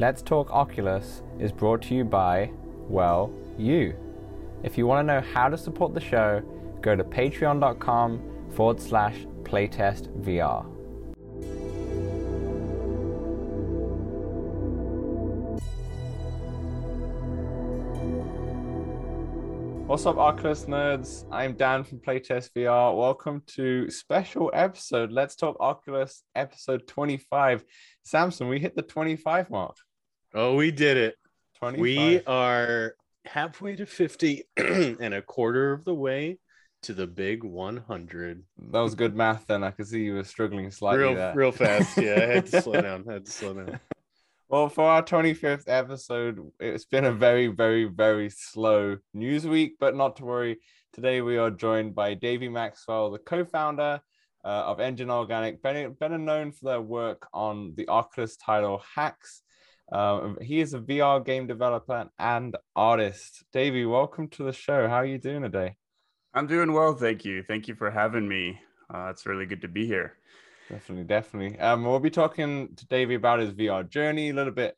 Let's Talk Oculus is brought to you by, well, you. If you want to know how to support the show, go to patreon.com forward slash playtestvr. What's up, Oculus nerds? I'm Dan from Playtest VR. Welcome to special episode. Let's talk Oculus, episode 25. Samson, we hit the 25 mark. Oh, we did it. 25. We are halfway to 50 and a quarter of the way to the big 100. That was good math. Then I could see you were struggling slightly Real, there. real fast. Yeah, I had to slow down. I had to slow down. Well, for our 25th episode, it's been a very, very, very slow news week, but not to worry. Today we are joined by Davey Maxwell, the co-founder uh, of Engine Organic, better, better known for their work on the Oculus title Hacks. Um, he is a VR game developer and artist. Davey, welcome to the show. How are you doing today? I'm doing well, thank you. Thank you for having me. Uh, it's really good to be here. Definitely, definitely. Um, we'll be talking to Davey about his VR journey, a little bit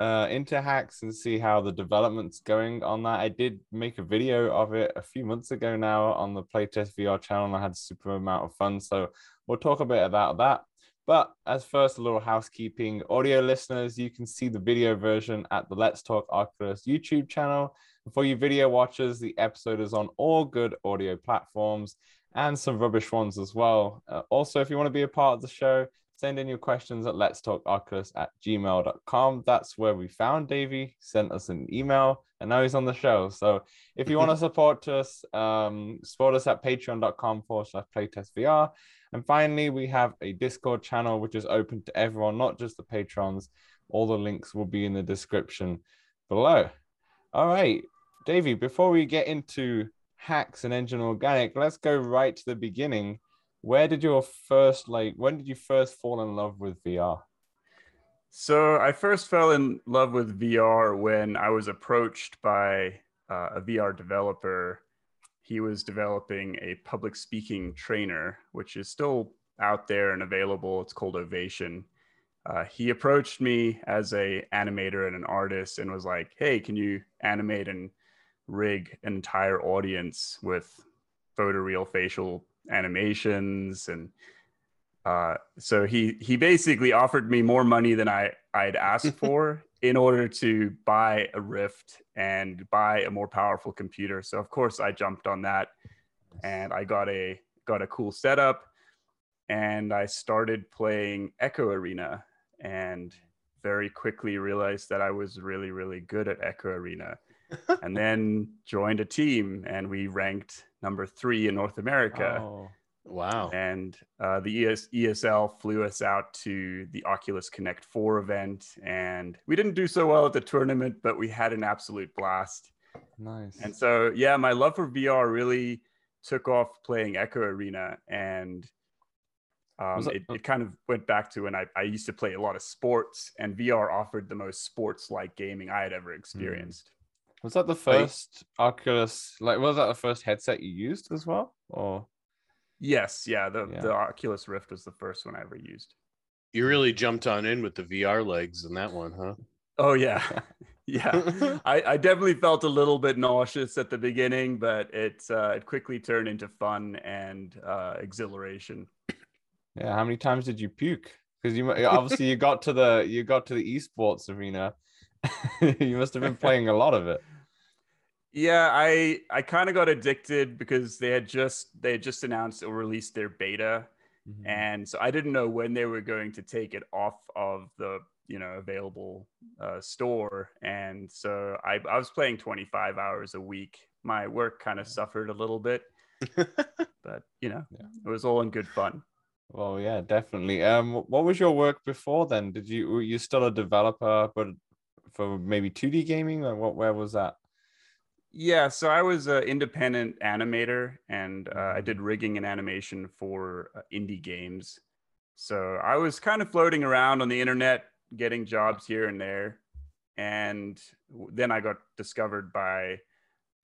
uh, into hacks, and see how the development's going on that. I did make a video of it a few months ago now on the Playtest VR channel, and I had a super amount of fun. So we'll talk a bit about that. But as first, a little housekeeping. Audio listeners, you can see the video version at the Let's Talk Oculus YouTube channel. And for you video watchers, the episode is on all good audio platforms and some rubbish ones as well. Uh, also, if you want to be a part of the show, send in your questions at let's talk oculus at gmail.com. That's where we found Davey, sent us an email, and now he's on the show. So if you want to support us, um, support us at patreon.com forward slash playtestvr. And finally, we have a Discord channel which is open to everyone, not just the patrons. All the links will be in the description below. All right, Davey, before we get into hacks and engine organic let's go right to the beginning where did your first like when did you first fall in love with vr So I first fell in love with VR when I was approached by uh, a VR developer. He was developing a public speaking trainer, which is still out there and available. It's called Ovation. Uh, he approached me as a animator and an artist and was like, "Hey, can you animate and rig an entire audience with photoreal facial animations and uh, so he he basically offered me more money than I I'd asked for in order to buy a Rift and buy a more powerful computer. So of course I jumped on that, and I got a got a cool setup, and I started playing Echo Arena, and very quickly realized that I was really really good at Echo Arena, and then joined a team, and we ranked number three in North America oh, Wow. and uh, the ES- ESL flew us out to the Oculus Connect 4 event. And we didn't do so well at the tournament, but we had an absolute blast. nice And so, yeah, my love for VR really took off playing Echo Arena. And um, that- it, it kind of went back to when I, I used to play a lot of sports, and VR offered the most sports like gaming I had ever experienced. was that the first oculus like was that the first headset you used as well or Yes, yeah, the, Yeah. the Oculus Rift was the first one I ever used. You really jumped on in with the VR legs in that one, huh? Oh yeah, yeah. I, I definitely felt a little bit nauseous at the beginning, but it uh, it quickly turned into fun and uh, exhilaration. yeah how many times did you puke because you obviously you got to the you got to the esports arena you must have been playing a lot of it Yeah, I I kind of got addicted because they had just they had just announced or released their beta, Mm-hmm. and so I didn't know when they were going to take it off of the you know available uh, store, and so I I was playing 25 hours a week. My work kind of suffered a little bit, but you know Yeah. it was all in good fun. Well, yeah, definitely. Um, what was your work before then? Did you were you still a developer, but for maybe 2D gaming? Like what? Where was that? Yeah, so I was an independent animator and uh, I did rigging and animation for uh, indie games. So I was kind of floating around on the internet, getting jobs here and there. And then I got discovered by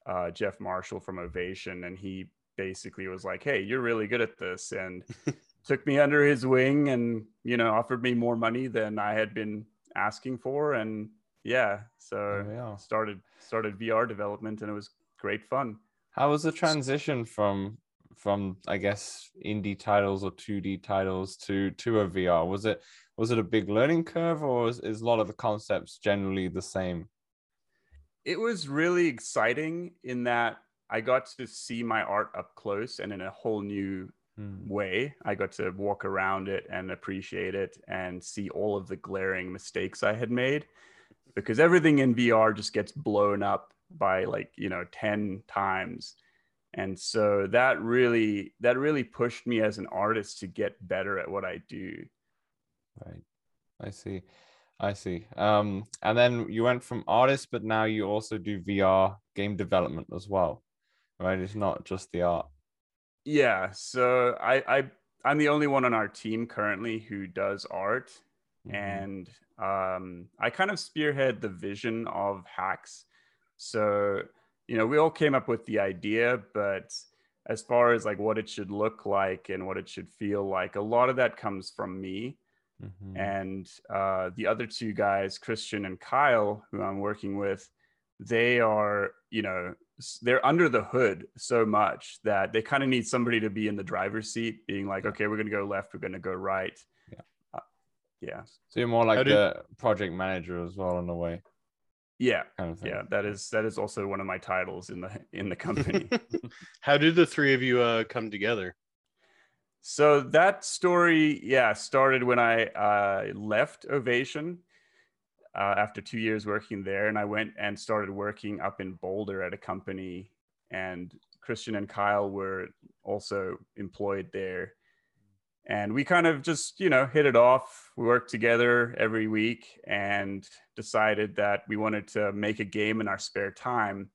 uh, Jeff Marshall from Ovation, and he basically was like, "Hey, you're really good at this," and took me under his wing, and you know, offered me more money than I had been asking for and yeah so started started vr development and it was great fun How was the transition from from I guess indie titles or 2D titles to to a VR? Was it was it a big learning curve or is, is a lot of the concepts generally the same? it was really exciting in that i got to see my art up close and in a whole new Hmm. way i got to walk around it and appreciate it and see all of the glaring mistakes i had made because everything in vr just gets blown up by like you know 10 times and so that really that really pushed me as an artist to get better at what i do Right. I see. I see. Um, and then you went from artist, but now you also do VR game development as well, right? It's not just the art. yeah so i i i'm the only one on our team currently who does art Mhm. and um, I kind of spearhead the vision of hacks. So, you know, we all came up with the idea, but as far as like what it should look like and what it should feel like, a lot of that comes from me. Mhm. And uh, the other two guys, Christian and Kyle, who I'm working with, they are, you know, they're under the hood so much that they kind of need somebody to be in the driver's seat, being like, okay, we're going to go left, we're going to go right. Yeah. So you're more like How did- the project manager as well in a way, Yeah. kind of thing. yeah that is that is also one of my titles in the in the company How did the three of you uh, come together? so that story yeah started when i uh, left ovation uh, after two years working there and i went and started working up in boulder at a company and christian and kyle were also employed there and we kind of just you know hit it off we worked together every week and decided that we wanted to make a game in our spare time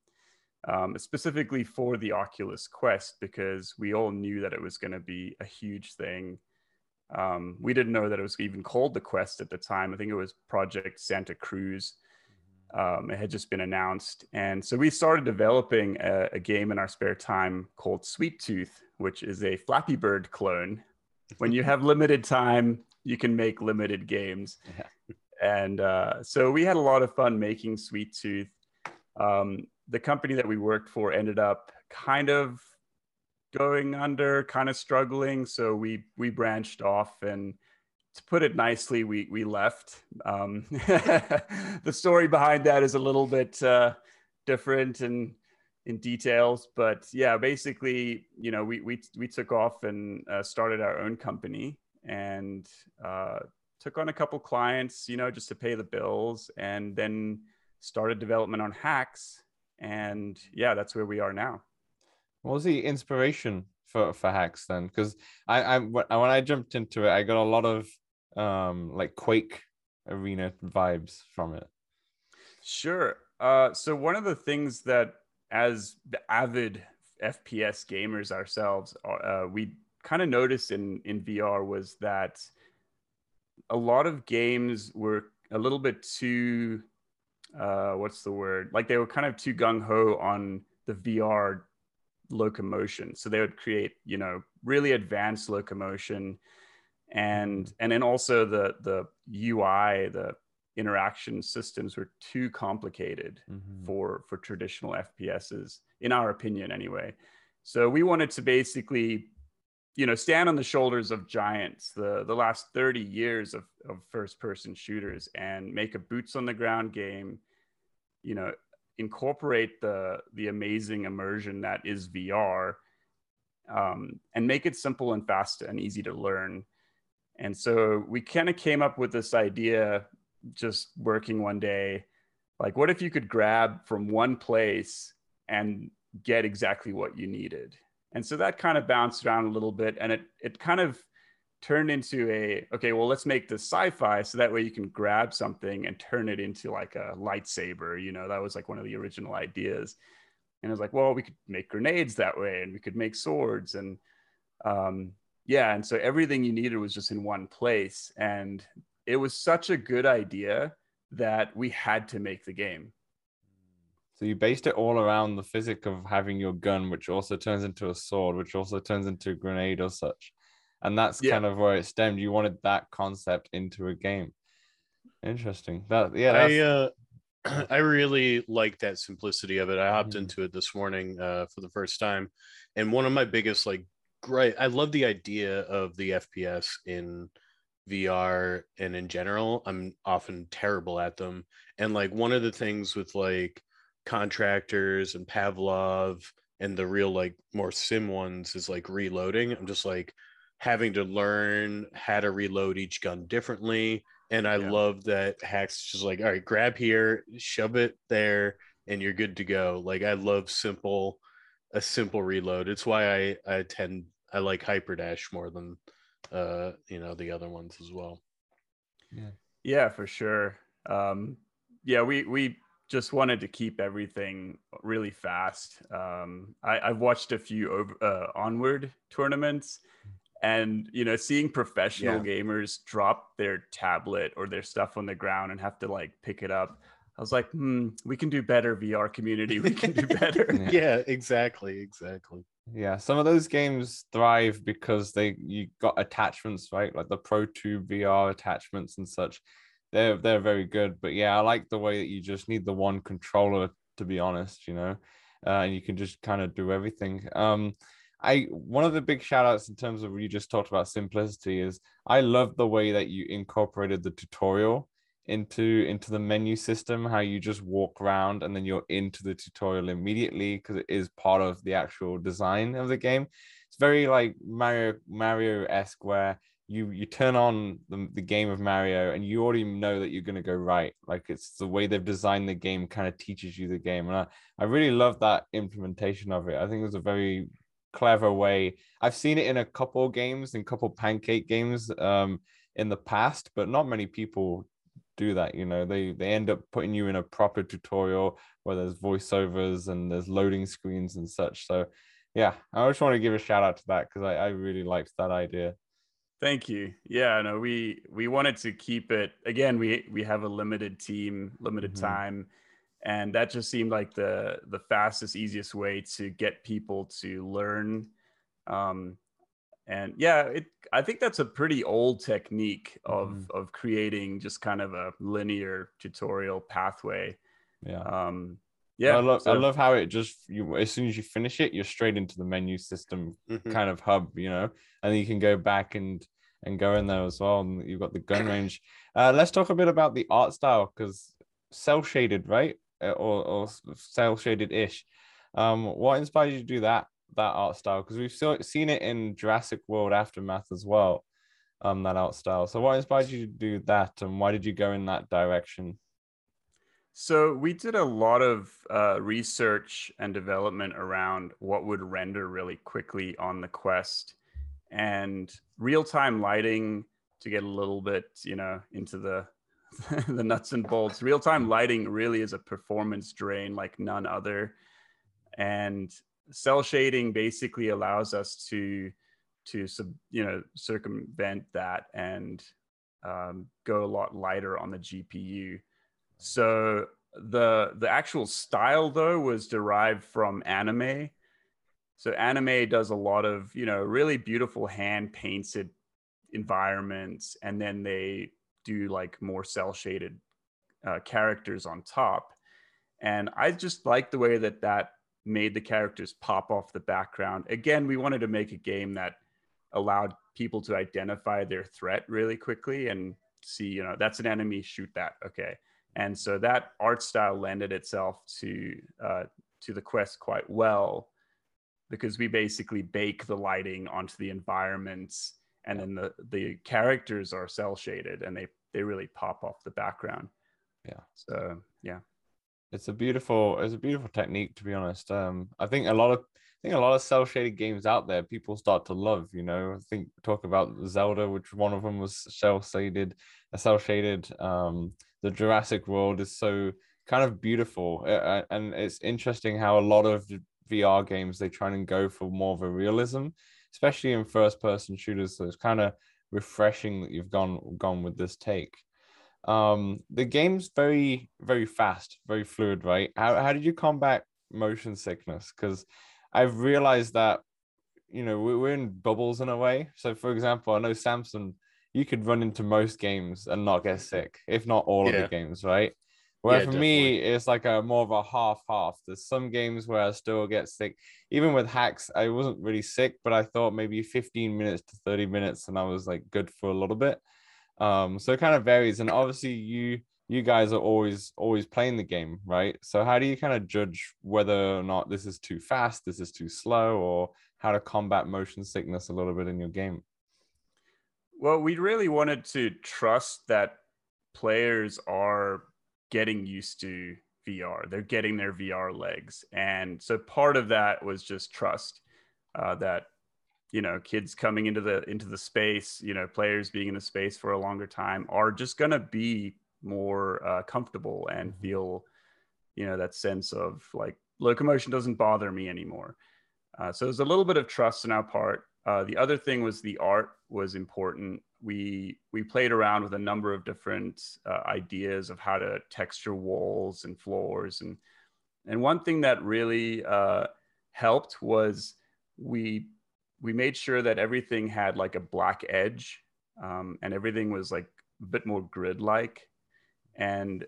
um, specifically for the Oculus Quest because we all knew that it was going to be a huge thing. Um, we didn't know that it was even called the Quest at the time. I think it was Project Santa Cruz. Um, it had just been announced. And so we started developing a, a game in our spare time called Sweet Tooth, which is a Flappy Bird clone. When you have limited time, you can make limited games. Yeah. And uh, so we had a lot of fun making Sweet Tooth. Um, the company that we worked for ended up kind of going under, kind of struggling. So we we branched off, and to put it nicely, we we left. Um, the story behind that is a little bit uh, different and in details, but yeah, basically, you know, we we we took off and uh, started our own company and uh, took on a couple clients, you know, just to pay the bills, and then started development on hacks and yeah that's where we are now What was the inspiration for for hacks then? Because I I when when I jumped into it, I got a lot of um like Quake arena vibes from it. sure uh, so one of the things that as the avid fps gamers ourselves uh, we kind of noticed in in vr was that a lot of games were a little bit too uh, what's the word? Like they were kind of too gung-ho on the vr locomotion. So they would create you know really advanced locomotion and and then also the the ui the interaction systems were too complicated Mhm. for for traditional fps's in our opinion anyway so we wanted to basically you know stand on the shoulders of giants the the last 30 years of, of first person shooters and make a boots on the ground game you know incorporate the the amazing immersion that is vr um, and make it simple and fast and easy to learn and so we kind of came up with this idea just working one day. Like what if you could grab from one place and get exactly what you needed? And so that kind of bounced around a little bit and it it kind of turned into a okay well let's make this sci-fi so that way you can grab something and turn it into like a lightsaber you know that was like one of the original ideas. And it was like well we could make grenades that way and we could make swords and um yeah and so everything you needed was just in one place and it was such a good idea that we had to make the game So you based it all around the physics of having your gun, which also turns into a sword, which also turns into a grenade or such. And that's Yeah. kind of where it stemmed. You wanted that concept into a game. Interesting. That yeah. I uh, I really like that simplicity of it. I hopped Mhm. into it this morning uh, for the first time, and one of my biggest like great. I love the idea of the FPS in VR and in general. I'm often terrible at them, and like one of the things with like contractors and Pavlov and the real like more sim ones is like reloading. I'm just like having to learn how to reload each gun differently. And I Yeah. love that Hacks just like, all right, grab here, shove it there, and you're good to go. Like I love simple, a simple reload. It's why I I tend I like Hyperdash more than uh you know the other ones as well. Yeah, yeah for sure. Um, yeah, we we just wanted to keep everything really fast. Um, I, I've watched a few over, uh, onward tournaments, and you know, seeing professional gamers drop their tablet or their stuff on the ground and have to like pick it up. I was like, hmm, we can do better, VR community. We can do better. Yeah. Yeah, exactly, exactly. Yeah. Some of those games thrive because they you got attachments, right? Like the ProTube VR attachments and such. They're they're very good. But yeah, I like the way that you just need the one controller, to be honest, you know. Uh, and you can just kind of do everything. Um I one of the big shout outs in terms of what you just talked about simplicity is I love the way that you incorporated the tutorial into into the menu system how you just walk around and then you're into the tutorial immediately because it is part of the actual design of the game. It's very like mario mario-esque where you you turn on the, the game of mario and you already know that you're going to go right. Like it's the way they've designed the game kind of teaches you the game and i, I really love that implementation of it. I think it was a very clever way. I've seen it in a couple games in couple pancake games um in the past but not many people do that you know they they end up putting you in a proper tutorial where there's voiceovers and there's loading screens and such so yeah i just want to give a shout out to that because I, I really liked that idea Thank you. Yeah, no, we we wanted to keep it again. We we have a limited team, limited Mhm. time, and that just seemed like the the fastest, easiest way to get people to learn. Um, and yeah, it I think that's a pretty old technique of Mhm. of creating just kind of a linear tutorial pathway. yeah Um, yeah, I love I love how it just you as soon as you finish it, you're straight into the menu system Mhm. kind of hub, you know, and you can go back and and go in there as well. And you've got the gun range. Uh, let's talk a bit about the art style because cel shaded, right, Uh, or or cel shaded ish. Um, what inspired you to do that that art style? Because we've seen it in Jurassic World Aftermath as well. Um, that art style. So what inspired you to do that, and why did you go in that direction? So we did a lot of uh, research and development around what would render really quickly on the Quest, and real-time lighting to get a little bit, you know, into the the nuts and bolts. Real-time lighting really is a performance drain like none other, and cel shading basically allows us to to sub, you know circumvent that and um, go a lot lighter on the GPU. So the the actual style though was derived from anime. So anime does a lot of you know really beautiful hand painted environments, and then they do like more cel shaded uh, characters on top. And I just like the way that that made the characters pop off the background. Again, we wanted to make a game that allowed people to identify their threat really quickly and see, you know, that's an enemy, shoot that. Okay. And so that art style lended itself to uh, to the quest quite well because we basically bake the lighting onto the environments and then the the characters are cel shaded and they they really pop off the background. Yeah. So yeah. It's a beautiful it's a beautiful technique to be honest. Um i think a lot of i think a lot of cel shaded games out there people start to love you know? I think talk about zelda which one of them was cel shaded cel shaded um the jurassic world is so kind of beautiful. Uh, and it's interesting how a lot of vr games they try and go for more of a realism especially in first person shooters. So it's kind of refreshing that you've gone gone with this take um the game's very very fast very fluid right how, how did you combat motion sickness because i've realized that you know we- we're in bubbles in a way so for example i know samson you could run into most games and not get sick, if not all of the games, right? Where Yeah, for me, it's like a more of a half half. There's some games where I still get sick. Even with hacks, I wasn't really sick, but I thought maybe 15 minutes to 30 minutes, and I was like good for a little bit. Um, so it kind of varies. And obviously, you you guys are always always playing the game, right? So how do you kind of judge whether or not this is too fast, this is too slow, or how to combat motion sickness a little bit in your game? Well, we really wanted to trust that players are getting used to VR. They're getting their VR legs. And so part of that was just trust uh, that, you know, kids coming into the into the space, you know, players being in the space for a longer time are just going to be more uh, comfortable and Mhm. feel, you know, that sense of like locomotion doesn't bother me anymore. Uh, so there's a little bit of trust on our part. Uh, the other thing was the art was important. We we played around with a number of different uh, ideas of how to texture walls and floors, and and one thing that really uh, helped was we we made sure that everything had like a black edge, um, and everything was like a bit more grid like, and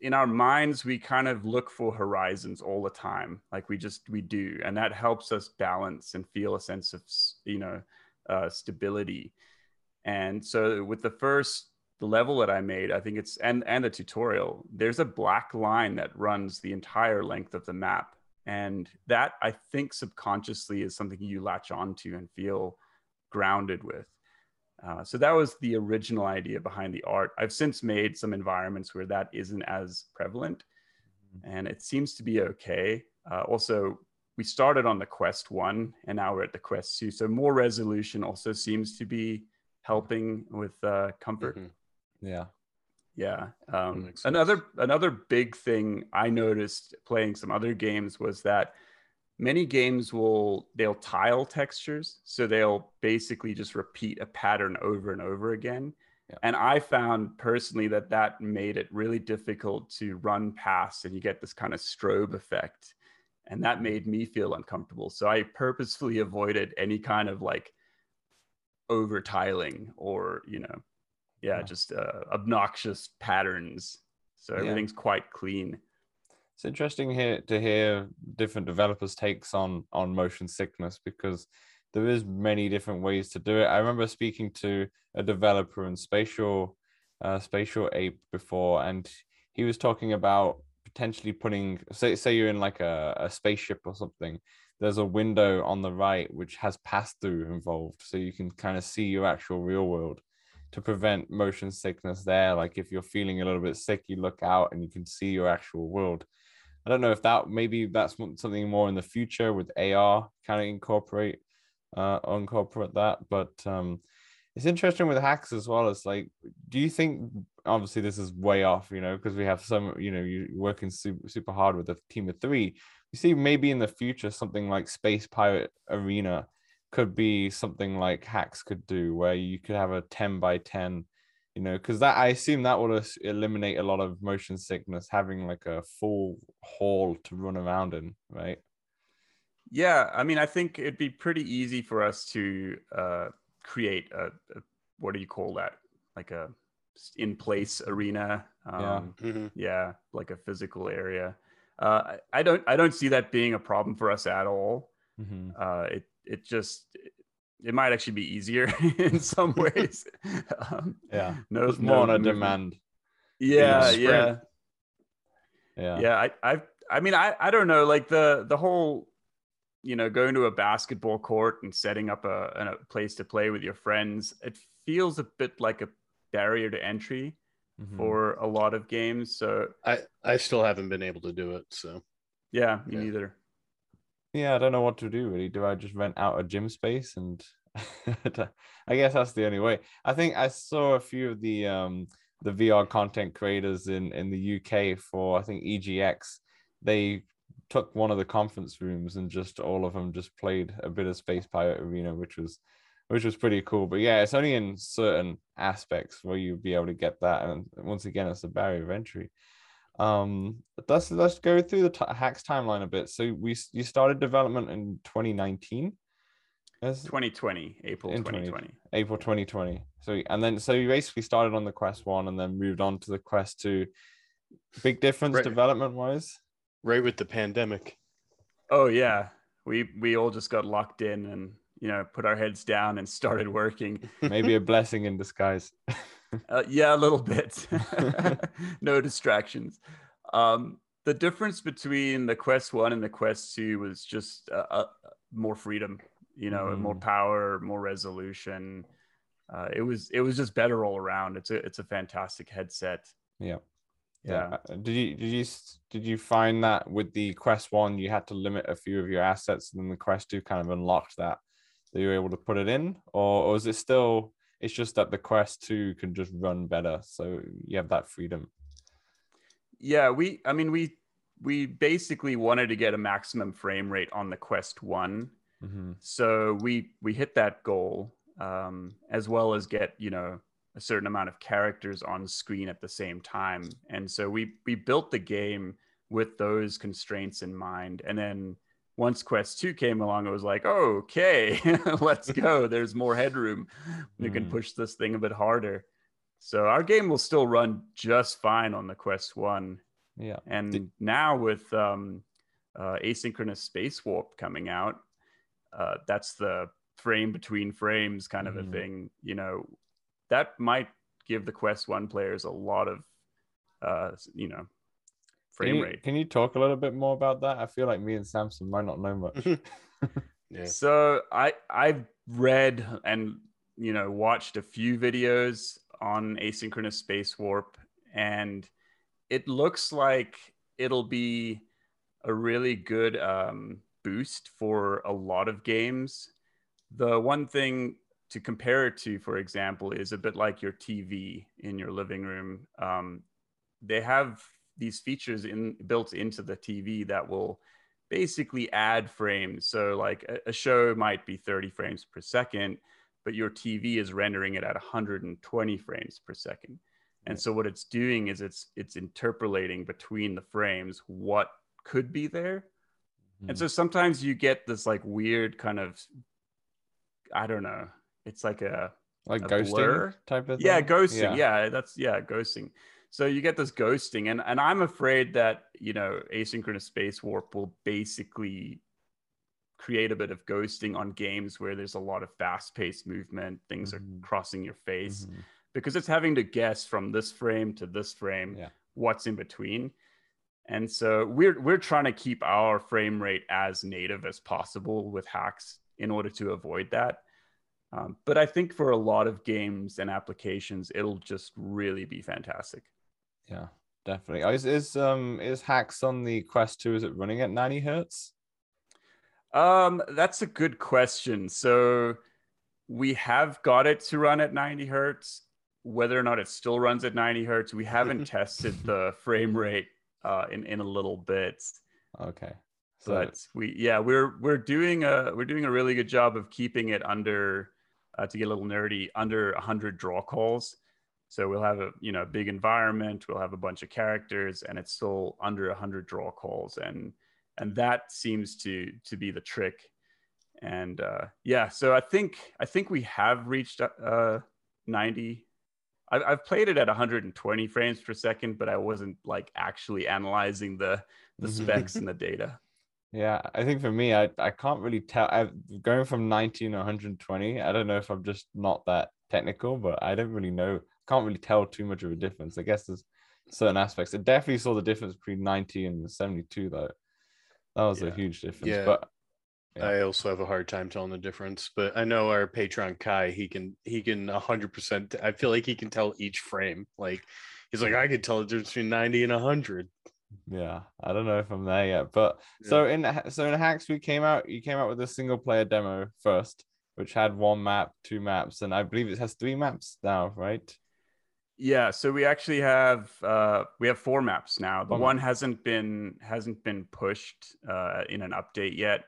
in our minds we kind of look for horizons all the time like we just we do. And that helps us balance and feel a sense of you know uh, stability. And so with the first the level that i made i think it's and and the tutorial there's a black line that runs the entire length of the map and that i think subconsciously is something you latch onto and feel grounded with uh, so that was the original idea behind the art. I've since made some environments where that isn't as prevalent, and it seems to be okay. Uh, also, we started on the Quest One, and now we're at the Quest Two. So more resolution also seems to be helping with uh, comfort. Mhm. Yeah. Yeah. Um, another another big thing I noticed playing some other games was that many games will they'll tile textures, so they'll basically just repeat a pattern over and over again. Yeah. And I found personally that that made it really difficult to run past, and you get this kind of strobe effect, and that made me feel uncomfortable. So I purposefully avoided any kind of like over tiling or you know yeah, Yeah. just uh, obnoxious patterns. So Yeah. everything's quite clean. It's interesting here to hear different developers' takes on on motion sickness because there is many different ways to do it. I remember speaking to a developer in Spatial uh, Spatial Ape before, and he was talking about potentially putting say say you're in like a, a spaceship or something. There's a window on the right which has pass through involved, so you can kind of see your actual real world to prevent motion sickness there. Like if you're feeling a little bit sick, you look out and you can see your actual world. I don't know if that maybe that's something more in the future with AR kind of incorporate uh incorporate that. But um it's interesting with hacks as well. It's like, do you think obviously this is way off, you know, because we have some, you know, you working super super hard with a team of three. You see, maybe in the future something like Space Pirate Arena could be something like hacks could do, where you could have a ten by ten you know because that i assume that would eliminate a lot of motion sickness having like a full hall to run around in right Yeah, I mean, I think it'd be pretty easy for us to uh, create a, a what do you call that? Like a in place arena. Yeah. Um, Mhm. yeah, like a physical area. Uh, I, I don't I don't see that being a problem for us at all. Mhm. Uh, it it just it might actually be easier in some ways. um, yeah no, it's more on a demand Yeah, yeah. yeah yeah i i i mean i i don't know like the the whole you know going to a basketball court and setting up a, a place to play with your friends it feels a bit like a barrier to entry Mhm. for a lot of games so I I still haven't been able to do it. So yeah me Yeah. neither yeah i don't know what to do really. Do i just rent out a gym space and i guess that's the only way. I think i saw a few of the um the vr content creators in in the uk for i think egx they took one of the conference rooms and just all of them just played a bit of space pirate arena which was which was pretty cool. But yeah it's only in certain aspects where you'll be able to get that. And once again it's a barrier of entry um let's let's go through the t- hacks timeline a bit so we s- you started development in 2019 That's 2020, April In 2020. April 2020. So and then so you basically started on the Quest One and then moved on to the Quest Two. Big difference Right. development wise. Right with the pandemic. Oh yeah, we we all just got locked in and you know put our heads down and started working. Maybe a blessing in disguise. Uh, yeah, a little bit. no distractions. Um, the difference between the Quest One and the Quest Two was just uh, uh, more freedom. You know, more Mm. power, more resolution. Uh, it was it was just better all around. It's a it's a fantastic headset. yeah. Yeah. Uh, Did you did you did you find that with the Quest One you had to limit a few of your assets, and then the Quest Two kind of unlocked that that you were able to put it in, or, or is it still? It's just that the Quest Two can just run better, so you have that freedom. Yeah, we I mean we we basically wanted to get a maximum frame rate on the Quest One. Mm-hmm. so we we hit that goal um, as well as get you know a certain amount of characters on screen at the same time and so we we built the game with those constraints in mind and then once quest 2 came along it was like oh, okay let's go there's more headroom we can Mm. push this thing a bit harder so our game will still run just fine on the quest 1 Yeah. and now with um, uh, asynchronous space warp coming out, uh, that's the frame between frames kind of Mhm. a thing. You know, that might give the Quest One players a lot of, uh, you know, Can frame you, rate. can you talk a little bit more about that? I feel like me and Samson might not know much. Yeah. So I I've read and you know watched a few videos on asynchronous space warp, and it looks like it'll be a really good um, boost for a lot of games. The one thing to compare it to, for example, is a bit like your TV in your living room. Um, they have these features in built into the TV that will basically add frames. So, like a, a show might be 30 frames per second, but your TV is rendering it at 120 frames per second. And so, what it's doing is it's it's interpolating between the frames what could be there. And mm-hmm. so sometimes you get this like weird kind of, I don't know, it's like a like a ghosting blur? type of yeah thing? ghosting yeah. that's yeah ghosting so you get this ghosting and and i'm afraid that you know asynchronous space warp will basically create a bit of ghosting on games where there's a lot of fast-paced movement things Mhm. are crossing your face Mhm. because it's having to guess from this frame to this frame Yeah. what's in between and so we're we're trying to keep our frame rate as native as possible with hacks in order to avoid that um, but I think for a lot of games and applications, it'll just really be fantastic. Yeah, definitely. Oh, Is is um is hacks on the Quest 2 is it running at 90 hertz? Um, that's a good question. So we have got it to run at 90 hertz. Whether or not it still runs at 90 hertz, we haven't tested the frame rate uh, in in a little bit. Okay. So But we, yeah, we're we're doing a we're doing a really good job of keeping it under uh, to get a little nerdy under 100 draw calls. So we'll have a you know big environment, we'll have a bunch of characters, and it's still under 100 draw calls, and and that seems to to be the trick. And uh, yeah, so I think I think we have reached uh, 90. I've, I've played it at 120 frames per second, but I wasn't like actually analyzing the the specs and the data. Yeah, I think for me, I, I can't really tell. I'm going from 19 to 120. I don't know if I'm just not that technical, but I don't really know. Can't really tell too much of a difference. I guess there's certain aspects. I definitely saw the difference between 90 and 72 though. That was a huge difference. Yeah. But Yeah. I also have a hard time telling the difference, but I know our patron Kai, he can he can hundred percent. I feel like he can tell each frame. Like he's like I could tell the difference between ninety and hundred. yeah, I don't know if I'm there yet. But so in so in hacks we came out. You came out with a single player demo first, which had one map, two maps, and I believe it has three maps now, right? Yeah, so we actually have uh, we have four maps now. The one hasn't been hasn't been pushed uh, in an update yet.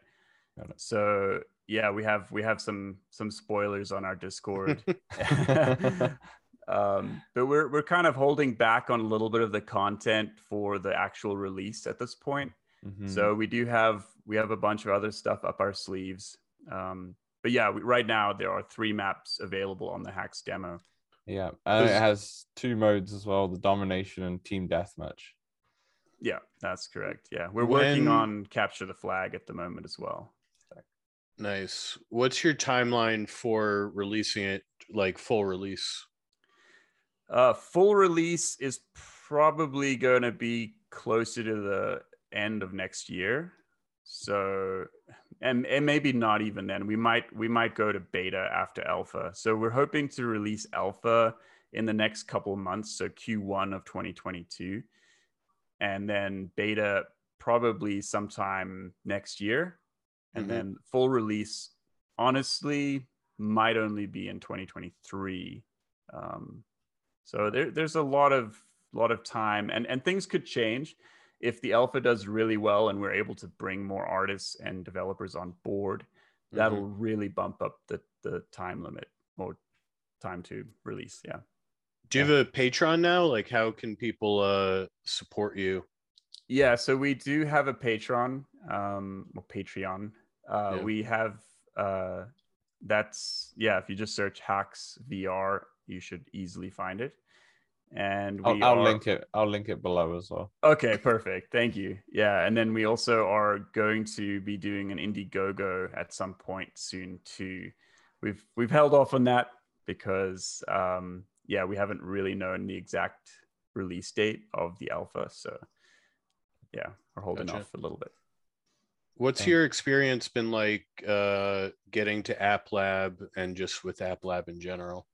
So yeah, we have we have some some spoilers on our Discord. um, but we're we're kind of holding back on a little bit of the content for the actual release at this point. Mhm. So we do have we have a bunch of other stuff up our sleeves. Um, but yeah, we, right now there are three maps available on the Hacks demo. Yeah, and it has two modes as well: the domination and team deathmatch. Yeah, that's correct. Yeah, we're working on capture the flag at the moment as well. Nice. What's your timeline for releasing it, like full release? Uh, full release is probably going to be closer to the end of next year. So, and and maybe not even then. We might we might go to beta after alpha. So we're hoping to release alpha in the next couple of months. So Q1 of 2022, and then beta probably sometime next year, and Mhm. then full release. Honestly, might only be in 2023. Um, so there, there's a lot of lot of time, and and things could change if the alpha does really well and we're able to bring more artists and developers on board. That'll really bump up the the time limit or time to release. Yeah. Do you have a Patreon now? Like, how can people uh support you? Yeah, so we do have a Patreon, um, or Patreon. Uh, Yeah. We have uh, that's yeah. If you just search Hacks VR, you should easily find it. And we I'll, I'll are- link it. I'll link it below as well. Okay, perfect. Thank you. Yeah, and then we also are going to be doing an Indiegogo at some point soon too. We've we've held off on that because um, yeah, we haven't really known the exact release date of the alpha, so yeah, we're holding Gotcha. off a little bit. What's Okay. your experience been like uh getting to App Lab and just with App Lab in general?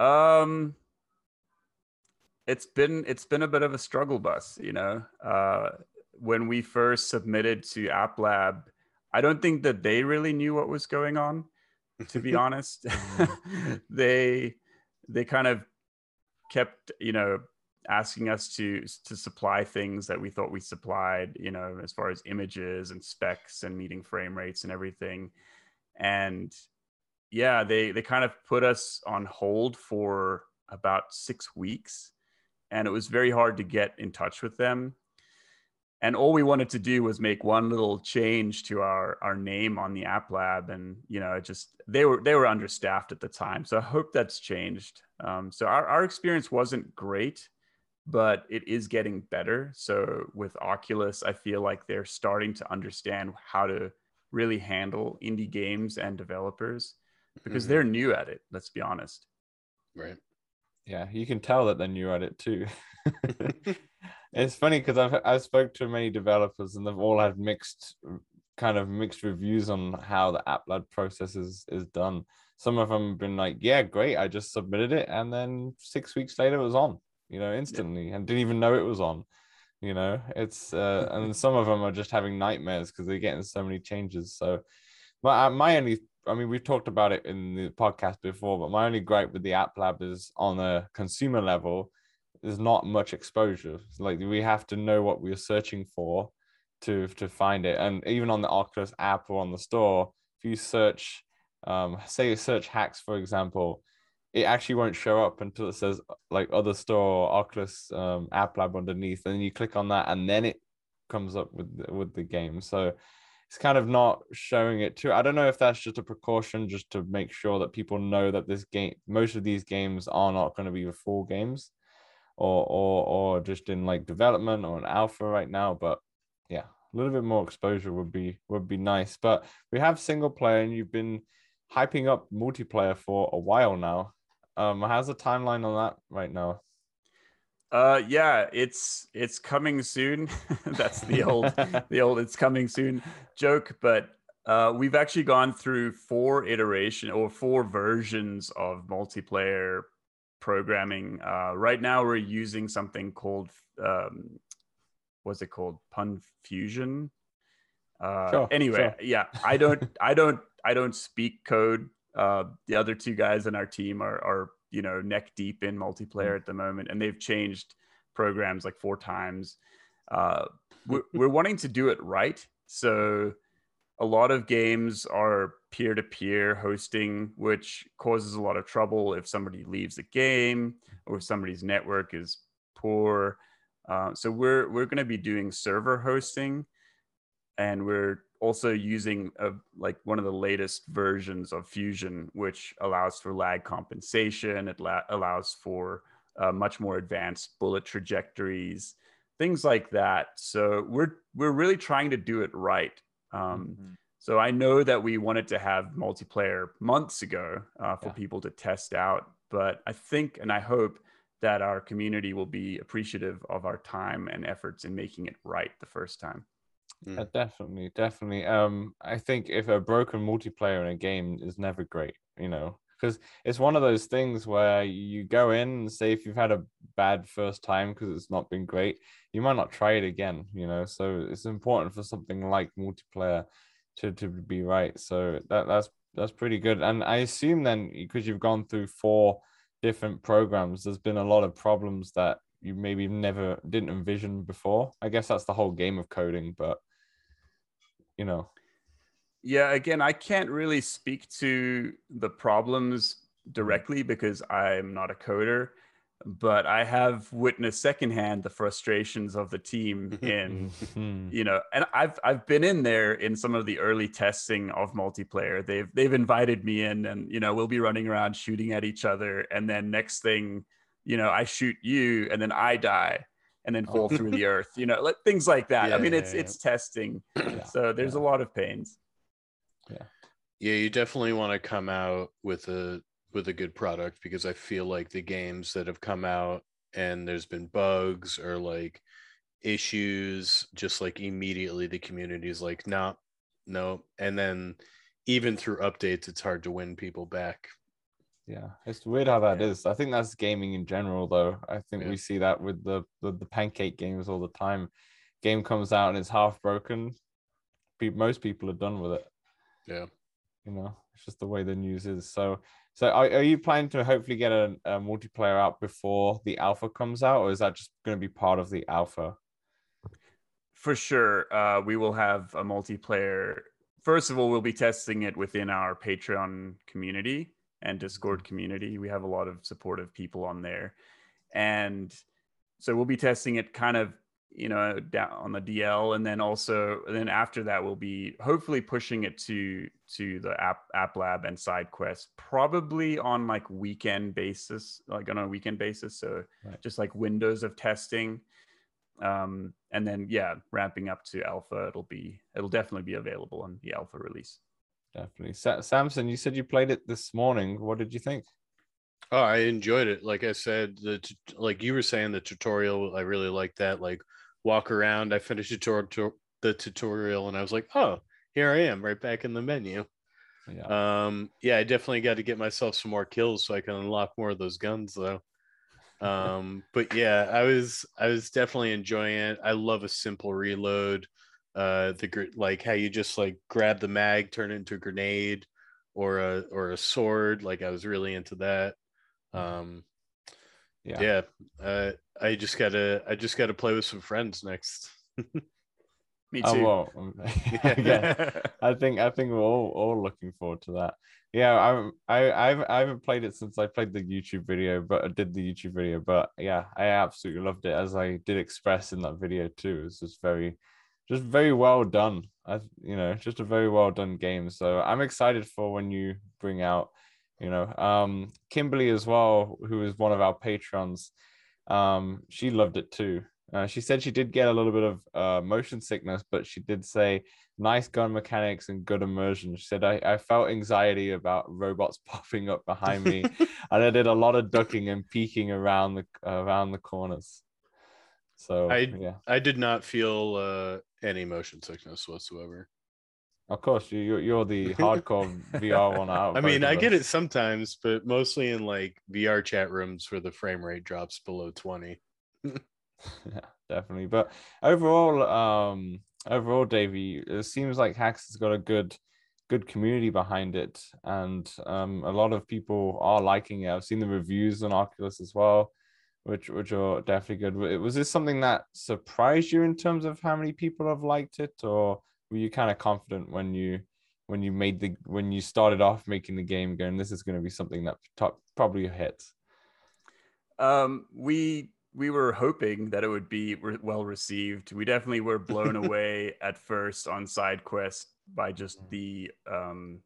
Um, it's been it's been a bit of a struggle bus, you know. Uh, when we first submitted to App Lab, I don't think that they really knew what was going on. To be honest, they they kind of kept you know asking us to to supply things that we thought we supplied, you know, as far as images and specs and meeting frame rates and everything, and yeah they they kind of put us on hold for about six weeks and it was very hard to get in touch with them and all we wanted to do was make one little change to our our name on the app lab and you know it just they were they were understaffed at the time so i hope that's changed um, so our, our experience wasn't great but it is getting better so with oculus i feel like they're starting to understand how to really handle indie games and developers because Mhm. they're new at it. Let's be honest. right. Yeah, you can tell that they're new at it too. it's funny because I've I've spoke to many developers and they've all had mixed kind of mixed reviews on how the app lab process is is done. Some of them have been like, yeah, great, I just submitted it, and then six weeks later it was on, you know, instantly, and didn't even know it was on. You know, it's uh, and some of them are just having nightmares because they're getting so many changes. So, my uh, my only I mean, we've talked about it in the podcast before, but my only gripe with the app lab is on a consumer level, there's not much exposure. Like we have to know what we're searching for to to find it. And even on the Oculus app or on the store, if you search, um, say search hacks, for example, it actually won't show up until it says like other store Oculus um, app lab underneath. And then you click on that, and then it comes up with with the game. So it's kind of not showing it too. I don't know if that's just a precaution just to make sure that people know that this game, most of these games are not going to be the full games, or or or just in like development or an alpha right now. But yeah, a little bit more exposure would be would be nice. But we have single player, and you've been hyping up multiplayer for a while now. Um, how's the timeline on that right now? Uh, yeah, it's it's coming soon. That's the old the old it's coming soon joke, but uh, we've actually gone through four iteration or four versions of multiplayer programming. Uh, right now, we're using something called um, what's it called? Pun Fusion. Uh, Sure, anyway, sure. yeah, I don't, I don't, I don't speak code. Uh, the other two guys in our team are, are you know neck deep in multiplayer at the moment, and they've changed programs like four times. Uh, we're, we're wanting to do it right, so a lot of games are peer-to-peer hosting, which causes a lot of trouble if somebody leaves the game or if somebody's network is poor. Uh, so we're we're going to be doing server hosting, and we're also using a, like one of the latest versions of Fusion, which allows for lag compensation. It la- allows for uh, much more advanced bullet trajectories, things like that. So we're we're really trying to do it right. Um, mm-hmm. So I know that we wanted to have multiplayer months ago uh, for yeah. people to test out, but I think and I hope that our community will be appreciative of our time and efforts in making it right the first time. Mm. Uh, definitely, definitely. Um, I think if a broken multiplayer in a game is never great, you know, because it's one of those things where you go in and say if you've had a bad first time because it's not been great, you might not try it again, you know. So it's important for something like multiplayer to to be right. So that that's that's pretty good. And I assume then because you've gone through four different programs, there's been a lot of problems that you maybe never didn't envision before. I guess that's the whole game of coding, but you know. Yeah, again, I can't really speak to the problems directly because I'm not a coder, but I have witnessed secondhand the frustrations of the team in, mm-hmm. you know, and I've I've been in there in some of the early testing of multiplayer. They've they've invited me in, and you know, we'll be running around shooting at each other, and then next thing, you know, I shoot you, and then I die and then fall oh. through the earth, you know, like things like that. Yeah, I mean, it's yeah, it's testing, so there's a lot of pains. Yeah, yeah, you definitely want to come out with a with a good product because I feel like the games that have come out and there's been bugs or like issues, just like immediately the community is like, no, nah, no, and then even through updates, it's hard to win people back yeah, it's weird how that yeah. is. I think that's gaming in general, though. I think yeah. we see that with the, the, the pancake games all the time. Game comes out and it's half broken. Most people are done with it. Yeah, you know, it's just the way the news is. So, so are, are you planning to hopefully get a, a multiplayer out before the alpha comes out, or is that just going to be part of the alpha? For sure, uh, we will have a multiplayer. First of all, we'll be testing it within our Patreon community and Discord community. We have a lot of supportive people on there. And so we'll be testing it kind of, you know, down on the DL and then also and then after that we'll be hopefully pushing it to to the app App Lab and SideQuest probably on like weekend basis, like on a weekend basis. So right. just like windows of testing. Um, and then yeah, ramping up to alpha, it'll be it'll definitely be available on the alpha release. Definitely. Sa- Samson, you said you played it this morning. What did you think? Oh, I enjoyed it. Like I said, the t- like you were saying, the tutorial. I really like that. Like walk around. I finished tutor- the tutorial, and I was like, oh, here I am, right back in the menu. Yeah. Um. Yeah, I definitely got to get myself some more kills so I can unlock more of those guns, though. Um. but yeah, I was I was definitely enjoying it. I love a simple reload uh the like how you just like grab the mag turn it into a grenade or a or a sword like i was really into that. Mm-hmm. um yeah. yeah uh, i just gotta i just gotta play with some friends next. Me too. oh, well, yeah. i think i think we're all, all looking forward to that. Yeah I'm, i I've, i haven't played it since i played the youtube video but i did the youtube video but yeah i absolutely loved it as i did express in that video too. It's just very just very well done. I, you know, just a very well done game. So I'm excited for when you bring out, you know, um, Kimberly as well, who is one of our patrons. Um, she loved it too. Uh, she said she did get a little bit of uh, motion sickness, but she did say nice gun mechanics and good immersion. She said I, I felt anxiety about robots popping up behind me, and I did a lot of ducking and peeking around the around the corners. So I yeah, I did not feel uh, any motion sickness whatsoever. Of course, you you're the hardcore VR one out. I mean, I get it sometimes, but mostly in like VR chat rooms where the frame rate drops below twenty. yeah, definitely. But overall, um, overall, Davey, it seems like Hacks has got a good good community behind it and um, a lot of people are liking it i've seen the reviews on oculus as well which which are definitely good. Was this something that surprised you in terms of how many people have liked it, or were you kind of confident when you when you made the when you started off making the game, going this is going to be something that top, probably hits? Um, we we were hoping that it would be re- well received. We definitely were blown away at first on SideQuest by just Mm. the um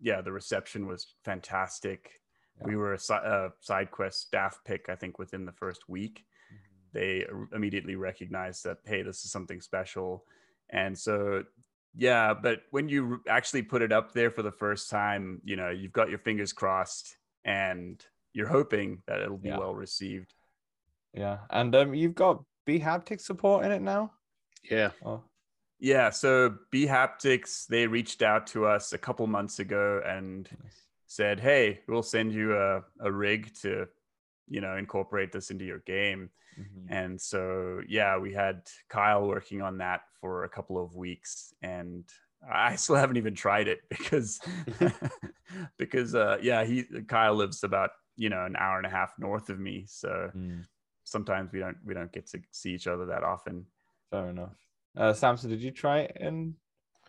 yeah the reception was fantastic. Yeah. We were a si- uh, SideQuest staff pick I think within the first week. They r- immediately recognized that hey this is something special, and so yeah. But when you r- actually put it up there for the first time, you know you've got your fingers crossed and you're hoping that it'll be Yeah. well received. Yeah, and um, you've got B haptic support in it now. Yeah. Oh, Yeah, so bHaptics they reached out to us a couple months ago and nice. Said, "Hey, we'll send you a, a rig to, you know, incorporate this into your game." Mhm. And so, yeah, we had Kyle working on that for a couple of weeks, and I still haven't even tried it because, because, uh, yeah, he Kyle lives about you know an hour and a half north of me, so Mm, sometimes we don't we don't get to see each other that often. fair enough. Uh, Samson, did you try it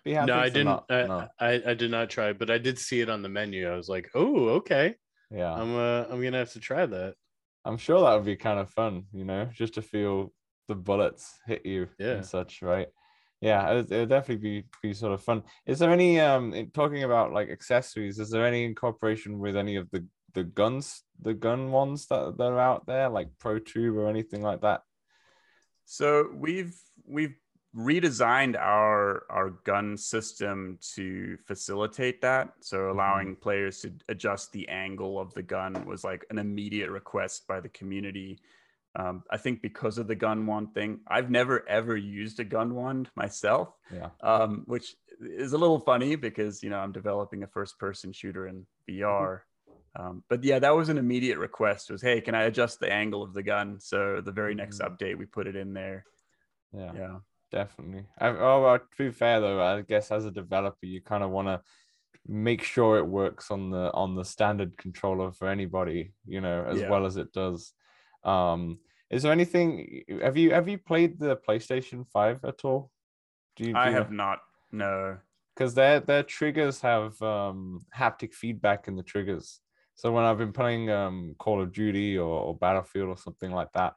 in B no, I didn't. not? I, no. I I did not try, but I did see it on the menu. I was like, oh, okay. Yeah, I'm uh I'm gonna have to try that. I'm sure that would be kind of fun, you know, just to feel the bullets hit you Yeah. and such, right? Yeah, it would, it would definitely be be sort of fun. Is there any um in talking about like accessories? Is there any incorporation with any of the the guns, the gun ones that that are out there, like ProTube or anything like that? So we've we've redesigned our our gun system to facilitate that. So allowing players to adjust the angle of the gun was like an immediate request by the community. Um, I think because of the gun wand thing, I've never ever used a gun wand myself, Yeah. um, which is a little funny because you know I'm developing a first person shooter in VR. Um, but yeah, that was an immediate request. Was hey, can I adjust the angle of the gun? So the very next Mhm. update, we put it in there. Yeah. Yeah. Definitely. I, oh, well, to be fair though, I guess as a developer, you kind of want to make sure it works on the on the standard controller for anybody, you know, as Yeah. well as it does. Um, is there anything? Have you have you played the PlayStation Five at all? Do you? I have not. No. because their their triggers have um, haptic feedback in the triggers. So when I've been playing um, Call of Duty or, or Battlefield or something like that,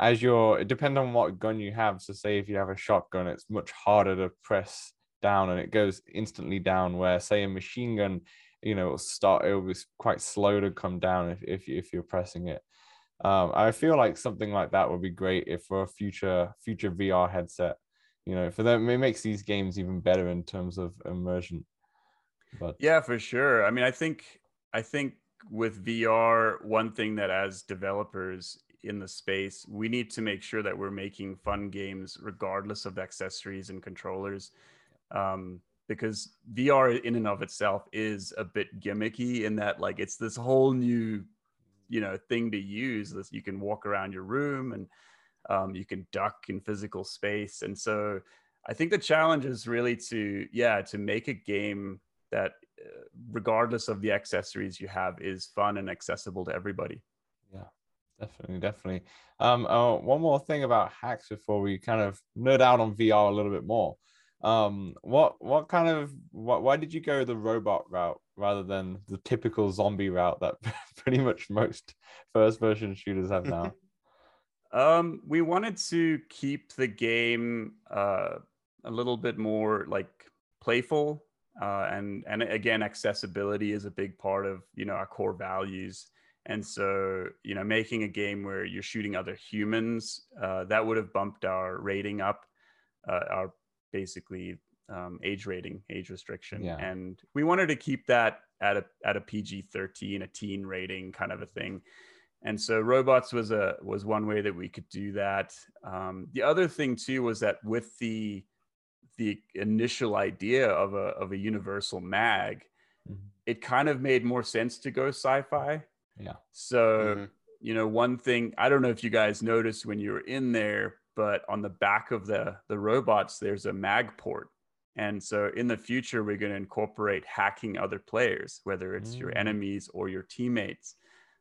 as you're it depends on what gun you have. So say if you have a shotgun, it's much harder to press down and it goes instantly down. Where say a machine gun, you know, it'll start it was quite slow to come down if if, if you're pressing it. Um, I feel like something like that would be great if for a future future VR headset. You know, for them it makes these games even better in terms of immersion. But Yeah, for sure. I mean, I think I think with VR, one thing that as developers in the space, we need to make sure that we're making fun games regardless of accessories and controllers. Um, because VR in and of itself is a bit gimmicky in that like it's this whole new, you know, thing to use. This you can walk around your room and um, you can duck in physical space. And so I think the challenge is really to, yeah, to make a game that, uh, regardless of the accessories you have, is fun and accessible to everybody. yeah, definitely, definitely. Um, uh, one more thing about hacks before we kind of nerd out on VR a little bit more. Um, what what kind of what why did you go the robot route rather than the typical zombie route that pretty much most first person shooters have now? Um, we wanted to keep the game uh, a little bit more like playful, uh, and and again, accessibility is a big part of you know our core values. And so, you know, making a game where you're shooting other humans, uh, that would have bumped our rating up, uh, our basically um, age rating, age restriction. Yeah. And we wanted to keep that at a at a PG thirteen, a teen rating kind of a thing. And so robots was a was one way that we could do that. Um, the other thing too was that with the the initial idea of a of a universal mag, Mhm. it kind of made more sense to go sci-fi. Yeah. So Mhm. you know, one thing I don't know if you guys noticed when you were in there, but on the back of the the robots, there's a mag port. And so in the future, we're going to incorporate hacking other players, whether it's your Mm. enemies or your teammates.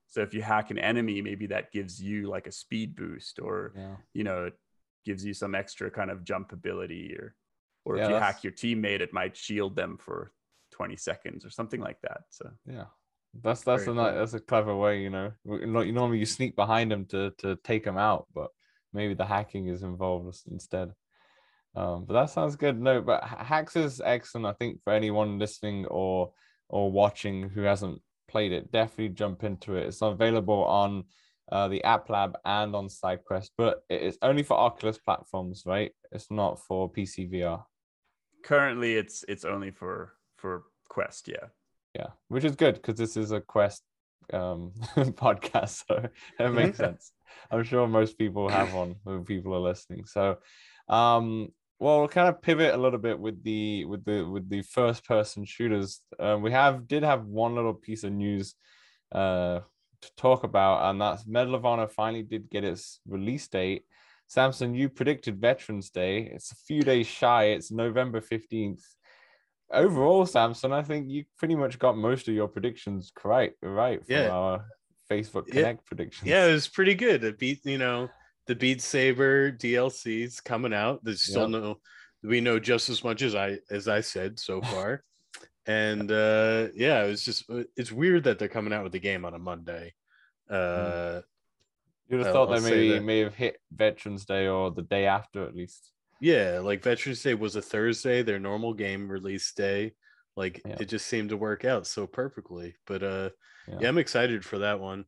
So if you hack an enemy, maybe that gives you like a speed boost, or Yeah. you know, it gives you some extra kind of jump ability, or or Yeah, if you that's- hack your teammate, it might shield them for 20 seconds or something like that. So Yeah, That's that's Very a cool. that's a clever way, you know. Normally you sneak behind them to to take them out, but maybe the hacking is involved instead. Um, but that sounds good. No, but Ha- hacks is excellent. I think for anyone listening or or watching who hasn't played it, definitely jump into it. It's available on uh, the App Lab and on SideQuest, but it's only for Oculus platforms, right? It's not for PC VR. Currently, it's it's only for for Quest. Yeah. Yeah, which is good because this is a Quest um, podcast, so it makes sense. I'm sure most people have one when people are listening. So, um, well, we'll kind of pivot a little bit with the with the with the first person shooters. Uh, we have did have one little piece of news uh, to talk about, and that's Medal of Honor finally did get its release date. Samson, you predicted Veterans Day. It's a few days shy. It's November 15th overall, Samson, I think you pretty much got most of your predictions correct, right? From Yeah. our Facebook Yeah. Connect predictions. Yeah, it was pretty good. It beat, you know, the Beat Saber DLC's coming out. There's still no we know just as much as I as I said so far. and uh yeah, it was just it's weird that they're coming out with the game on a Monday. Uh You'd have thought I'll they maybe may have hit Veterans Day or the day after at least. Yeah, like Veterans Day was a Thursday, their normal game release day. Like Yeah. it just seemed to work out so perfectly. But uh Yeah. yeah, I'm excited for that one.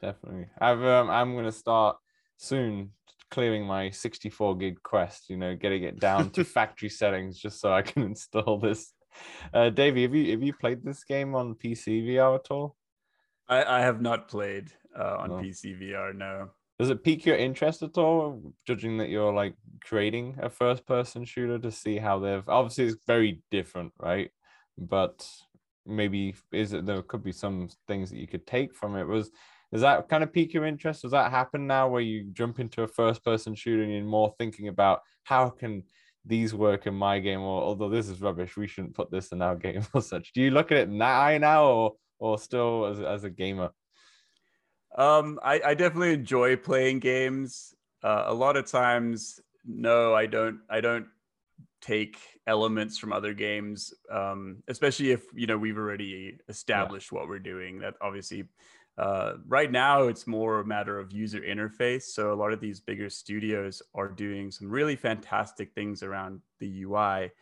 Definitely. I've um, I'm gonna start soon clearing my 64 gig quest, you know, getting it down to factory settings just so I can install this. Uh Davey, have you have you played this game on PC VR at all? I, I have not played uh, on No. PC VR. No. Does it pique your interest at all, judging that you're like creating a first person shooter to see how they've obviously it's very different, right? But maybe is it there could be some things that you could take from it. Was does that kind of pique your interest? Does that happen now where you jump into a first person shooter and you're more thinking about how can these work in my game or although this is rubbish, we shouldn't put this in our game or such. Do you look at it in that eye now or or still as, as a gamer? Um, I, I definitely enjoy playing games. Uh, a lot of times, no, I don't. I don't take elements from other games, um, especially if you know we've already established what we're doing. That obviously, uh, right now it's more a matter of user interface. So a lot of these bigger studios are doing some really fantastic things around the UI.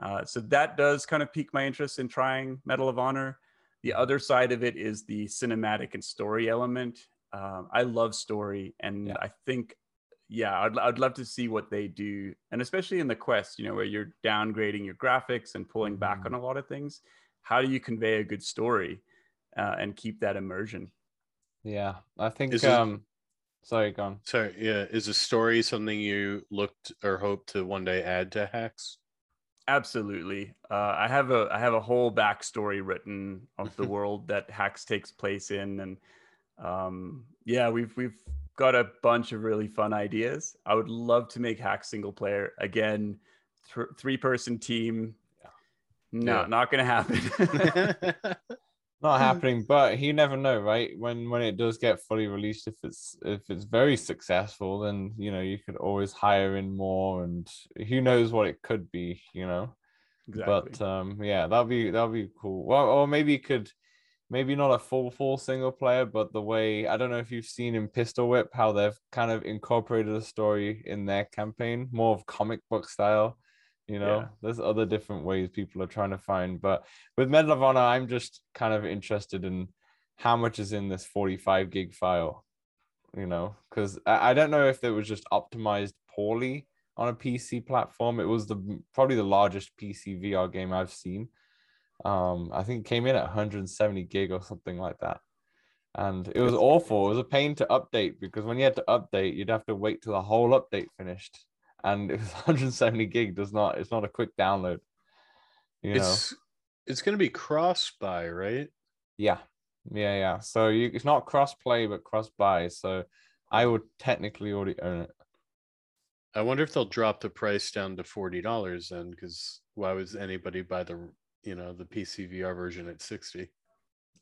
Uh, so that does kind of pique my interest in trying Medal of Honor. The other side of it is the cinematic and story element. Um, I love story, and Yeah. I think, yeah, I'd, I'd love to see what they do, and especially in the quest, you know, where you're downgrading your graphics and pulling back Mhm. on a lot of things. How do you convey a good story uh, and keep that immersion? Yeah, I think Is it- um sorry, go on. Sorry, yeah. Is a story something you looked or hope to one day add to hacks? Absolutely. Uh, I have a I have a whole backstory written of the world that Hacks takes place in, and um, yeah, we've we've got a bunch of really fun ideas. I would love to make Hacks single player again, th- three person team. No, Yeah. not gonna happen. Not happening, but you never know, right? When when it does get fully released, if it's if it's very successful, then you know you could always hire in more, and who knows what it could be, you know. exactly. But um, yeah, that'll be that'll be cool. Well, or maybe you could, maybe not a full full single player, but the way I don't know if you've seen in Pistol Whip how they've kind of incorporated a story in their campaign, more of comic book style. You know, Yeah. there's other different ways people are trying to find, but with Medal of Honor, I'm just kind of interested in how much is in this 45 gig file. You know, because I, I don't know if it was just optimized poorly on a PC platform. It was the probably the largest PC VR game I've seen. Um, I think it came in at 170 gig or something like that. And it was awful. It was a pain to update because when you had to update, you'd have to wait till the whole update finished. And it was 170 gig does not, it's not a quick download. You know, It's it's gonna be cross buy, right? yeah. Yeah, yeah. So you it's not cross play, but cross buy. So I would technically already own it. I wonder if they'll drop the price down to forty dollars then, because why would anybody buy the you know the PC VR version at sixty?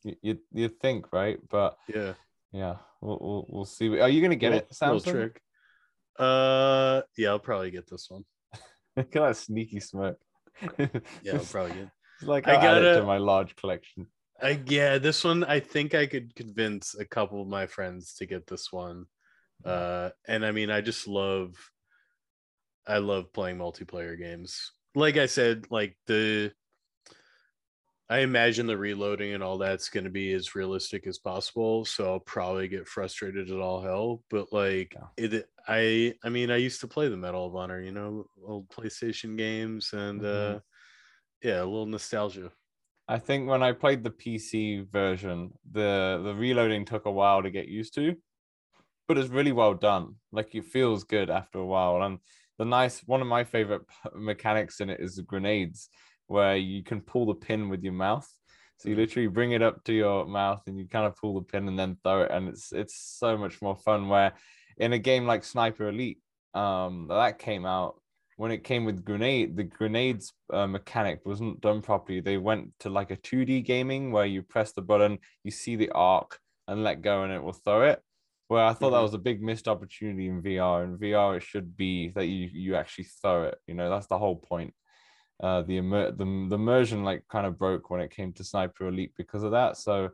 You, you, think, right? But Yeah, yeah, we'll, we'll, we'll see. Are you going to get Little- it, little Samson? trick. Uh, yeah, I'll probably get this one. Look at that sneaky smirk. Yeah, I'll probably get. It's like I I got it to my large collection. I, yeah, this one I think I could convince a couple of my friends to get this one. Uh, and I mean, I just love, I love playing multiplayer games. Like I said, like the, I imagine the reloading and all that's going to be as realistic as possible. So I'll probably get frustrated at all hell. But like Yeah. it, I, I mean, I used to play the Medal of Honor, you know, old PlayStation games, and Mhm. uh, yeah, a little nostalgia. I think when I played the PC version, the the reloading took a while to get used to, but it's really well done. Like it feels good after a while. And the nice one of my favorite mechanics in it is the grenades, where you can pull the pin with your mouth. So you Mhm. literally bring it up to your mouth and you kind of pull the pin and then throw it, and it's it's so much more fun. Where in a game like Sniper Elite, um, that came out when it came with grenade, the grenades uh, mechanic wasn't done properly. They went to like a 2D gaming where you press the button, you see the arc, and let go, and it will throw it. Where I thought that Mhm. was a big missed opportunity in VR. In VR, it should be that you you actually throw it. You know, that's the whole point. Uh, the immer- the the immersion like kind of broke when it came to Sniper Elite because of that. So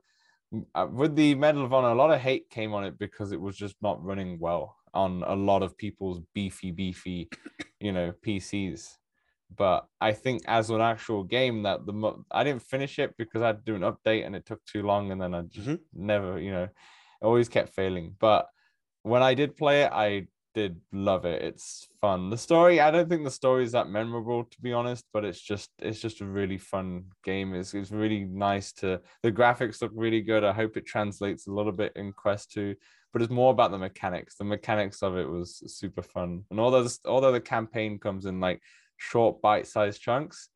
uh, with the Medal of Honor, a lot of hate came on it because it was just not running well on a lot of people's beefy, beefy, you know, PCs. But I think as an actual game, that the mo- I didn't finish it because I had to do an update and it took too long, and then I just Mhm. never, you know, always kept failing. But when I did play it, I did love it. It's fun. The story, I don't think the story is that memorable to be honest, but it's just it's just a really fun game. It's it's really nice to the graphics look really good. I hope it translates a little bit in Quest 2, but it's more about the mechanics. The mechanics of it was super fun. And although this, although the campaign comes in like short bite-sized chunks,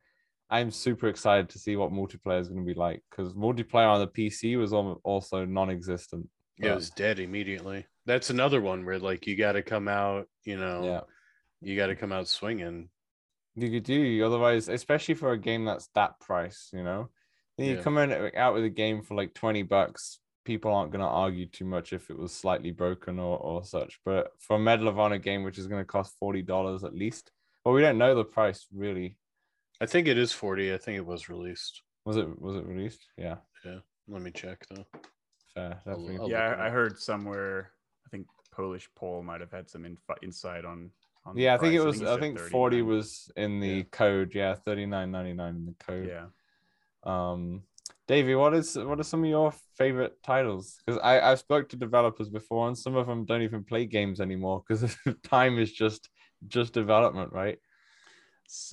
I'm super excited to see what multiplayer is going to be like because multiplayer on the PC was also non-existent. Yeah, it was dead immediately. That's another one where like you got to come out, you know, yeah. you got to come out swinging. You could do otherwise, especially for a game that's that price, you know. Then you Yeah. come in out with a game for like 20 bucks, people aren't gonna argue too much if it was slightly broken or, or such. But for a Medal of Honor game, which is gonna cost $40 at least, well, we don't know the price really. I think it is 40. I think it was released. Was it was it released? Yeah, Yeah. Let me check though. fair. I'll- I'll- yeah, I, I heard somewhere. I think Polish Paul might have had some inf- insight on. on yeah, I think it was he I think 40 was in the Yeah. code, yeah, 39.99 in the code. Yeah. Um, Davey, what is what are some of your favorite titles? Because I I've spoke to developers before, and some of them don't even play games anymore because time is just just development, right?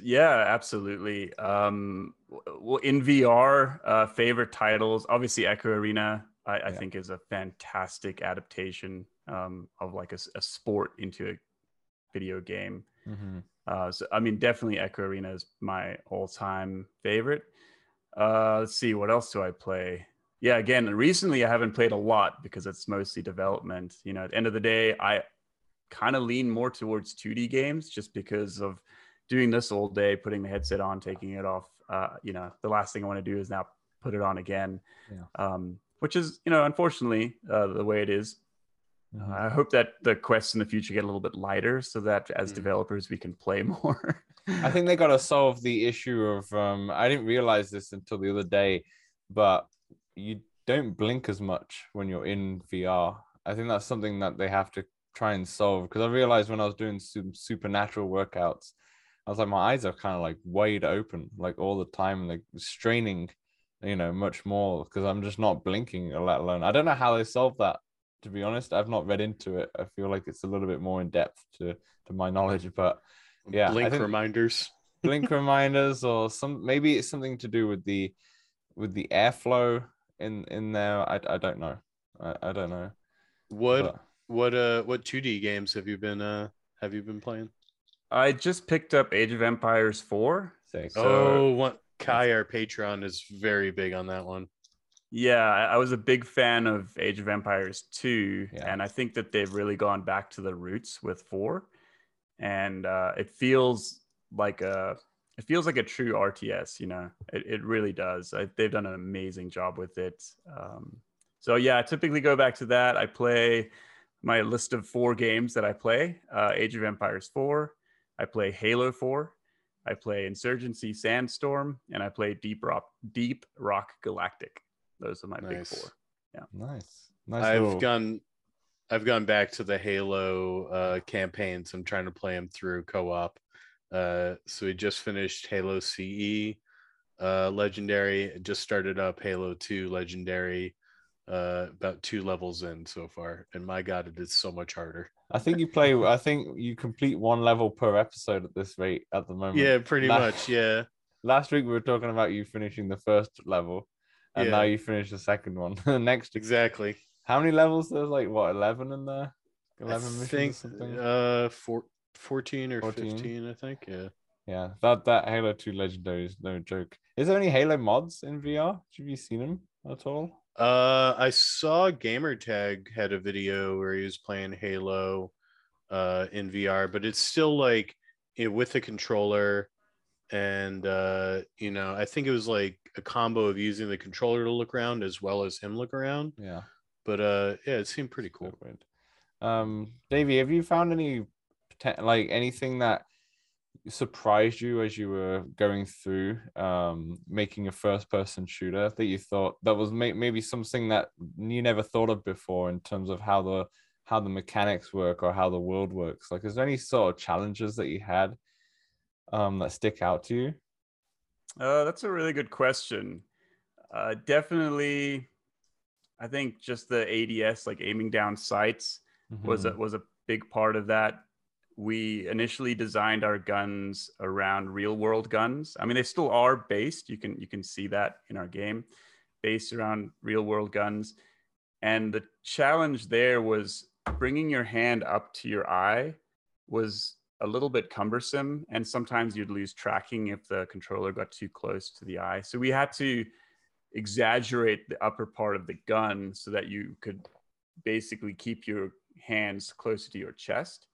Yeah, absolutely. Um, well, in VR, uh, favorite titles, obviously Echo Arena, I, I Yeah. think is a fantastic adaptation um, of like a sport into a video game. Mm-hmm. Uh, so, I mean, definitely Echo Arena is my all-time favorite. Uh, let's see, what else do I play? Yeah, again, recently I haven't played a lot because it's mostly development. You know, at the end of the day, I kind of lean more towards 2D games just because of doing this all day, putting the headset on, taking it off. Uh, you know, the last thing I want to do is now put it on again. Yeah. Um, which is, you know, unfortunately uh, the way it is. Mhm. I hope that the quests in the future get a little bit lighter so that as Mhm. developers we can play more. I think they got to solve the issue of um I didn't realize this until the other day, but you don't blink as much when you're in VR. I think that's something that they have to try and solve because I realized when I was doing some supernatural workouts, I was like my eyes are kind of like wide open like all the time, like straining, you know, much more because I'm just not blinking. Let alone I don't know how they solve that. To be honest, I've not read into it. I feel like it's a little bit more in depth to to my knowledge, but Yeah, I Blink think- reminders. blink reminders or some maybe it's something to do with the with the airflow in in there i, I don't know I, I don't know What but- what uh what 2D games have you been uh have you been playing? I just picked up Age of Empires 4. sick. So- oh, what Kai our Patreon is very big on that one. Yeah, I was a big fan of Age of Empires 2, Yeah. and I think that they've really gone back to the roots with 4. And uh, it feels like a it feels like a true RTS, you know. It, it really does. I, they've done an amazing job with it. Um, so yeah, I typically go back to that. I play my list of four games that I play: uh, Age of Empires 4. I play Halo 4. I play Insurgency Sandstorm, and I play Deep Rock Deep Rock Galactic. Those are my big Nice. four. Nice. Nice. I've little- gone I've gone back to the Halo uh campaigns. I'm trying to play them through co-op. Uh so we just finished Halo CE uh legendary, just started up Halo 2 legendary uh about two levels in so far. And my god, it is so much harder. I think you play. I think you complete one level per episode at this rate at the moment. Yeah, pretty La- much. Yeah. Last week we were talking about you finishing the first level, and Yeah. now you finish the second one. the Next, Exactly. how many levels? There's like what eleven in there. I Eleven missions think or something. uh four, 14 or 14. 15, I think. Yeah. yeah, that that Halo Two Legendary is no joke. Is there any Halo mods in VR? Have you seen them at all? Uh, I saw Gamertag had a video where he was playing Halo uh, in VR, but it's still like it, with the controller, and uh, you know, I think it was like a combo of using the controller to look around as well as him look around. Yeah. But uh, yeah, it seemed pretty Cool. Um, Davey, have you found any like anything that surprised you as you were going through um making a first person shooter that you thought that was may- maybe something that you never thought of before in terms of how the how the mechanics work or how the world works like is there any sort of challenges that you had um that stick out to you Uh, that's a really good question. Uh, definitely, I think just the ADS, like aiming down sights, was a, Mhm. was a big part of that. We initially designed our guns around real world guns. I mean, they still are based. You can you can see that in our game, based around real world guns. And the challenge there was bringing your hand up to your eye was a little bit cumbersome, and sometimes you'd lose tracking if the controller got too close to the eye. So we had to exaggerate the upper part of the gun so that you could basically keep your hands closer to your chest.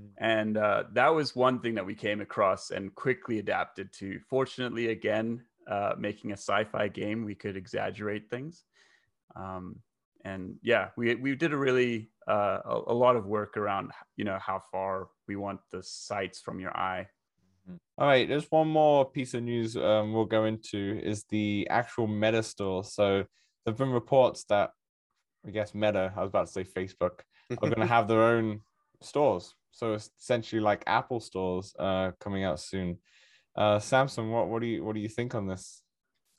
Mhm. And uh, that was one thing that we came across and quickly adapted to. Fortunately, again, uh, making a sci-fi game, we could exaggerate things. Um, and yeah, we we did a really uh, a, a lot of work around you know how far we want the sights from your eye. All right, there's one more piece of news um, we'll go into is the actual Meta store. So there've been reports that I guess Meta, I was about to say Facebook, are going to have their own stores. So it's essentially like Apple stores uh, coming out soon. Uh, Samson, what what do you what do you think on this?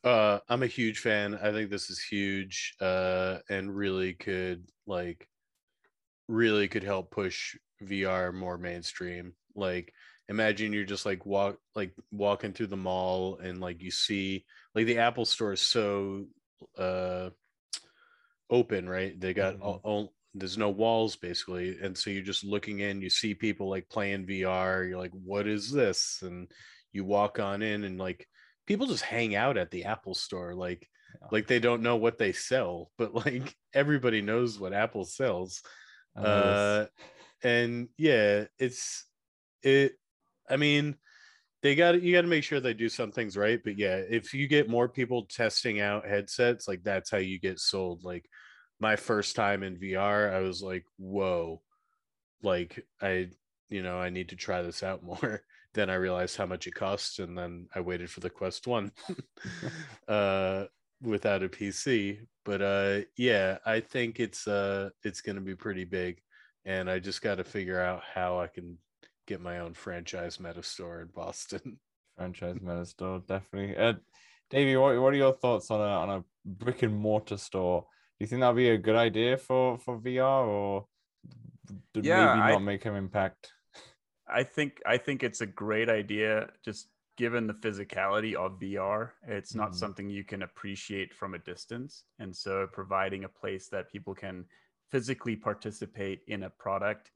Uh, I'm a huge fan. I think this is huge, uh, and really could like really could help push VR more mainstream. Like, imagine you're just like walk like walking through the mall and like you see like the Apple Store is so uh open, right? They got Mhm. all, all there's no walls basically, and so you're just looking in. You see people like playing VR. You're like, what is this? And you walk on in and like people just hang out at the Apple store like Yeah. like they don't know what they sell, but like everybody knows what Apple sells. Uh and yeah, it's it I mean they got you got to make sure they do some things right, but yeah, if you get more people testing out headsets, like that's how you get sold. Like my first time in VR, I was like, "Whoa." Like I you know, I need to try this out more. Then I realized how much it costs and then I waited for the Quest 1 uh without a PC. But uh yeah, I think it's uh it's going to be pretty big and I just got to figure out how I can get my own franchise meta store in Boston. franchise Meta store definitely. Uh, Davey, what what are your thoughts on a on a brick and mortar store? Do you think that'd be a good idea for for VR or Yeah, maybe I- not make an impact? I think I think it's a great idea just given the physicality of VR. It's not Mhm. something you can appreciate from a distance. And so providing a place that people can physically participate in a product,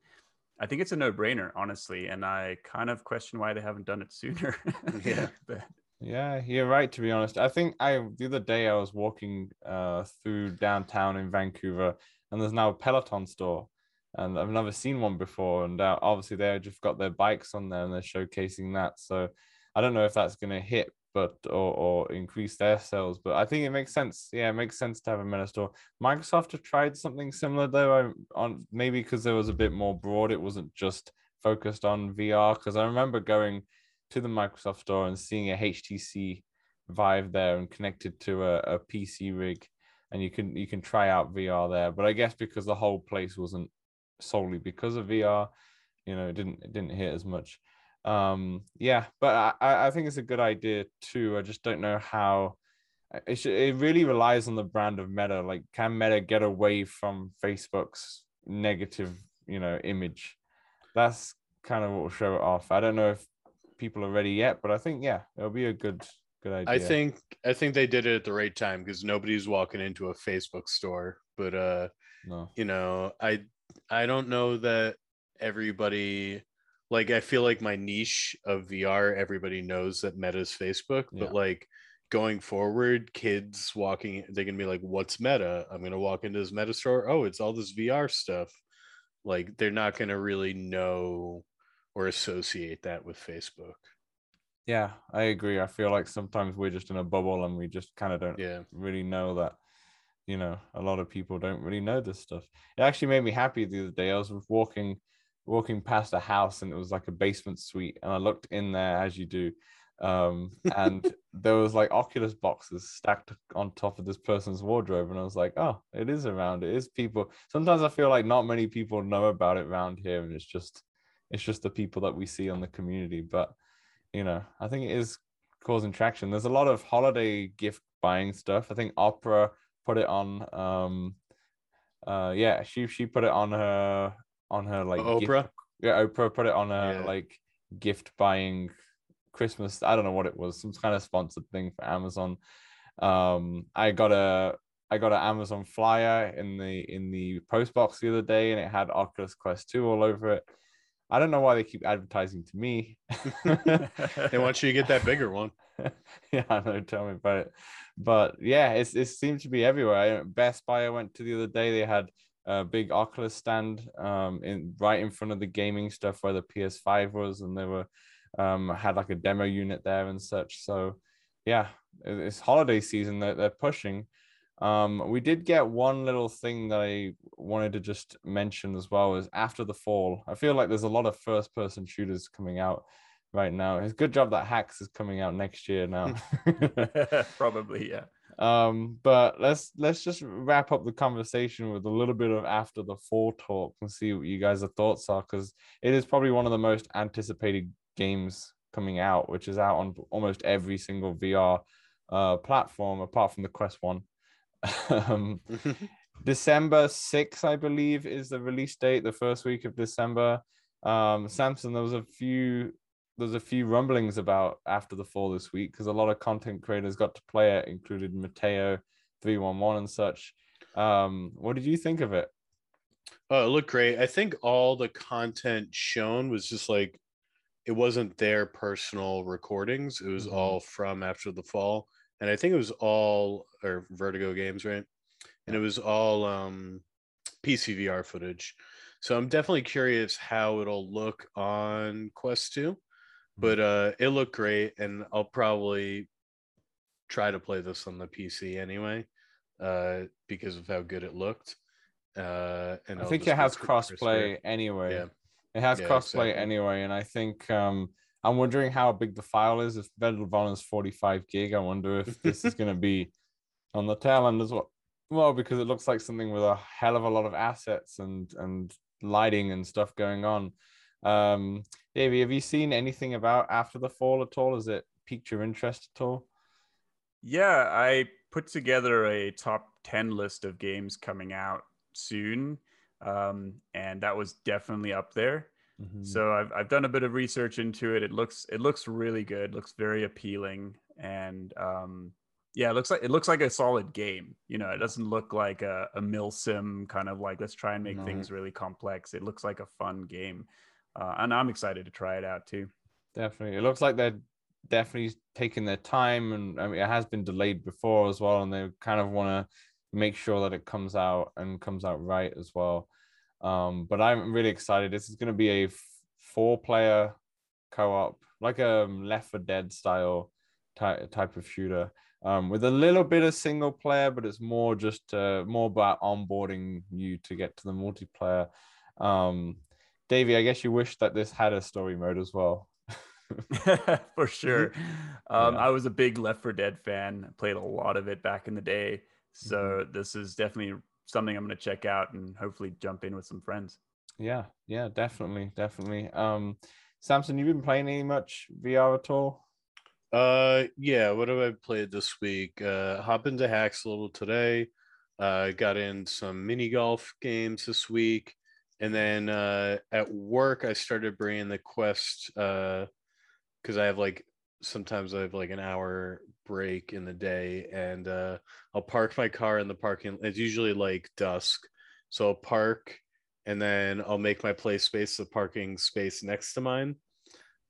I think it's a no-brainer, honestly. And I kind of question why they haven't done it sooner. Yeah. But Yeah, you're right. To be honest, I think I the other day I was walking uh through downtown in Vancouver, and there's now a Peloton store, and I've never seen one before. And uh, obviously they just got their bikes on there and they're showcasing that. So I don't know if that's gonna hit, but or or increase their sales. But I think it makes sense. Yeah, it makes sense to have a Meta store. Microsoft have tried something similar though. On maybe because there was a bit more broad. It wasn't just focused on VR. Because I remember going to the Microsoft store and seeing a HTC Vive there and connected to a, a PC rig. and you can you can try out VR there. But I guess because the whole place wasn't solely because of VR, you know, it didn't it didn't hit as much. Um, yeah, but I I think it's a good idea too. I just don't know how. It, should, it really relies on the brand of Meta. Like, can Meta get away from Facebook's negative, you know, image? That's kind of what will show it off. I don't know if people are ready yet, but I think yeah, it'll be a good good idea. I think I think they did it at the right time because nobody's walking into a Facebook store. But uh no. you know, I I don't know that everybody like I feel like my niche of VR, everybody knows that Meta's Facebook, but Yeah. like going forward, kids walking, they're gonna be like, "What's Meta?" I'm gonna walk into this Meta store. Oh, it's all this VR stuff. Like they're not gonna really know or associate that with Facebook. Yeah, I agree. I feel like sometimes we're just in a bubble and we just kind of don't Yeah, really know that you know a lot of people don't really know this stuff. It actually made me happy the other day. I was walking walking past a house and it was like a basement suite and i looked in there as you do um and there was like oculus boxes stacked on top of this person's wardrobe and i was like oh it is around. It is people. Sometimes i feel like not many people know about it around here and it's just it's just the people that we see on the community but you know i think it is causing traction. There's a lot of holiday gift buying stuff. I think Oprah put it on um uh yeah she she put it on her on her like gift- Oprah. yeah oprah put it on her Yeah. like gift buying christmas i don't know what it was some kind of sponsored thing for amazon um i got a i got an amazon flyer in the in the post box the other day and it had oculus quest 2 all over it i don't know why they keep advertising to me They want you to get that bigger one. yeah, I know. Tell me about it. But yeah, it's it seems to be everywhere. Best Buy I went to the other day. They had a big Oculus stand um in right in front of the gaming stuff where the PS5 was, and they were um had like a demo unit there and such. So yeah, it- it's holiday season that they're pushing. Um, we did get one little thing that I wanted to just mention as well is after the fall. I feel like there's a lot of first person shooters coming out right now. It's a good job that Hacks is coming out next year now. Probably, yeah. um, but let's let's just wrap up the conversation with a little bit of after the fall talk and see what you guys' thoughts are because it is probably one of the most anticipated games coming out, which is out on almost every single VR uh, platform apart from the Quest One. um, December 6th, I believe, is the release date, the first week of December. Um, Samson, there was a few there's a few rumblings about after the fall this week because a lot of content creators got to play it, included Mateo 311 and such. Um, what did you think of it? Oh, it looked great. I think all the content shown was just like it wasn't their personal recordings. It was Mhm. all from after the fall. And I think it was all or Vertigo games, right? And it was all um PCVR footage. So I'm definitely curious how it'll look on Quest 2. But uh it looked great and I'll probably try to play this on the PC anyway, uh, because of how good it looked. Uh, and I I'll think it has wait for Chris crossplay anyway. Yeah. It has Yeah, crossplay exactly. anyway, and I think um, I'm wondering how big the file is. If Medal of Honor is 45 gig, I wonder if this is going to be on the tail end as well. Well, because it looks like something with a hell of a lot of assets and and lighting and stuff going on. Um, Davey, have you seen anything about After the Fall at all? Has it piqued your interest at all? Yeah, I put together a top 10 list of games coming out soon. Um, and that was definitely up there. Mm-hmm. So I've, I've done a bit of research into it. It looks it looks really good. Looks very appealing, and um, yeah, it looks like it looks like a solid game. You know, it doesn't look like a, a mil sim kind of like let's try and make No. things really complex. It looks like a fun game, uh, and I'm excited to try it out too. Definitely. It looks like they're definitely taking their time and I mean it has been delayed before as well and they kind of want to make sure that it comes out and comes out right as well. Um but I'm really excited. This is going to be a f- four player co-op like a Left 4 Dead style type type of shooter. Um, with a little bit of single player, but it's more just uh, more about onboarding you to get to the multiplayer. Um, Davey, I guess you wish that this had a story mode as well. For sure. Um, Yeah. I was a big Left 4 Dead fan. Played a lot of it back in the day. So this is definitely something I'm going to check out and hopefully jump in with some friends. Yeah, yeah, definitely, definitely. Um, Samson, you been playing any much VR at all? Uh, yeah. What have I played this week? Uh, hop into hacks a little today. Uh, got in some mini golf games this week, and then uh, at work I started bringing the Quest. Uh, because I have like sometimes I have like an hour break in the day, and uh, I'll park my car in the parking. It's usually like dusk, so I'll park, and then I'll make my play space the parking space next to mine.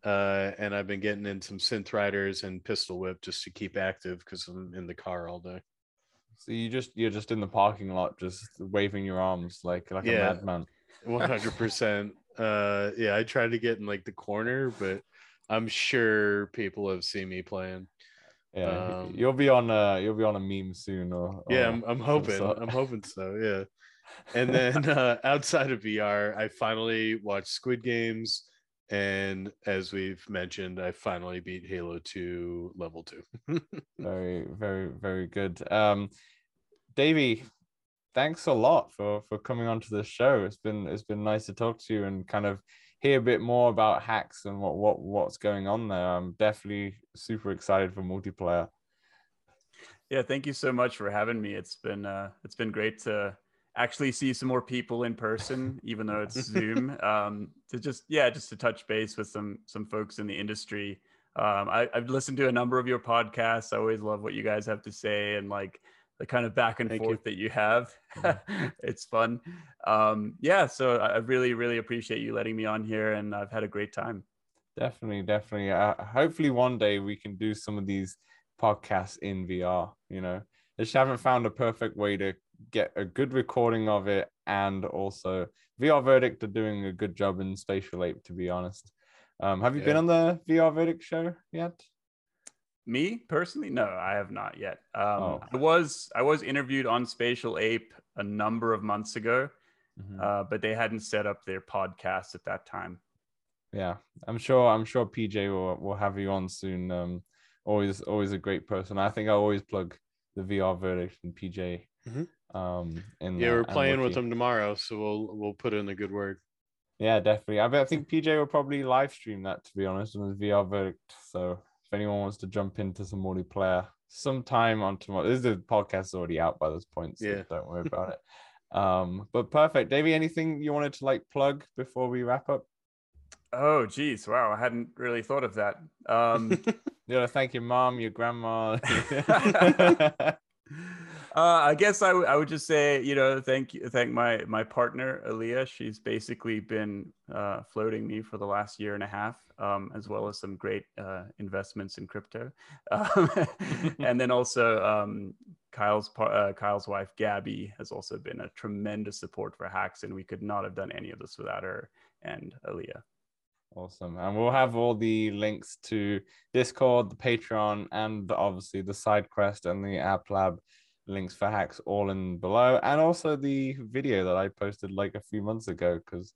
Uh, and I've been getting in some synth riders and pistol whip just to keep active because I'm in the car all day. So you just you're just in the parking lot, just waving your arms like like Yeah. a madman. One hundred percent. Uh, yeah, I tried to get in like the corner, but I'm sure people have seen me playing. Yeah, Um, you'll be on a you'll be on a meme soon, or, Yeah, or I'm, I'm hoping. I'm hoping so. Yeah. And then uh, outside of VR, I finally watched Squid Games, and as we've mentioned, I finally beat Halo Two level two. very very very good. Um, Davey, thanks a lot for for coming onto the show. It's been it's been nice to talk to you and kind of hear a bit more about hacks and what what what's going on there. I'm definitely super excited for multiplayer. Yeah, thank you so much for having me. It's been uh, it's been great to actually see some more people in person, even though it's Zoom. Um, to just yeah, just to touch base with some some folks in the industry. Um, I, I've listened to a number of your podcasts. I always love what you guys have to say and like the kind of back and Thank you. forth that you have. it's fun. Um, yeah, so I really really appreciate you letting me on here, and I've had a great time. Definitely, definitely. Uh, hopefully, one day we can do some of these podcasts in VR. You know, I just haven't found a perfect way to get a good recording of it, and also VR Verdict are doing a good job in Spatial Ape. To be honest, um, have you been on the VR Verdict show yet? Me personally, no, I have not yet. Um, Oh. I was I was interviewed on Spatial Ape a number of months ago, Mhm. uh, but they hadn't set up their podcast at that time. yeah, I'm sure. I'm sure PJ will will have you on soon. Um, always, always a great person. I think I always plug the VR Verdict and PJ. Mhm. Um, in yeah, we're playing with Wookie. them tomorrow, so we'll we'll put in a good word. Yeah, definitely. I, bet, I think PJ will probably live stream that to be honest on his VR verdict. So if anyone wants to jump into some multiplayer sometime on tomorrow, this is the podcast is already out by this point, so Yeah. don't worry about it. Um, but perfect. Davey, anything you wanted to like plug before we wrap up? Oh, geez, wow, I hadn't really thought of that. Um, You know, thank your mom, your grandma. uh, I guess I, w- I would just say, you know, thank you, thank my my partner Aaliyah. She's basically been uh, floating me for the last year and a half, um, as well as some great uh, investments in crypto, um, and then also um, Kyle's par- uh, Kyle's wife Gabby has also been a tremendous support for Hacks, and we could not have done any of this without her and Aaliyah. Awesome. And we'll have all the links to Discord, the Patreon, and obviously the SideQuest and the App Lab links for hacks all in below. And also the video that I posted like a few months ago because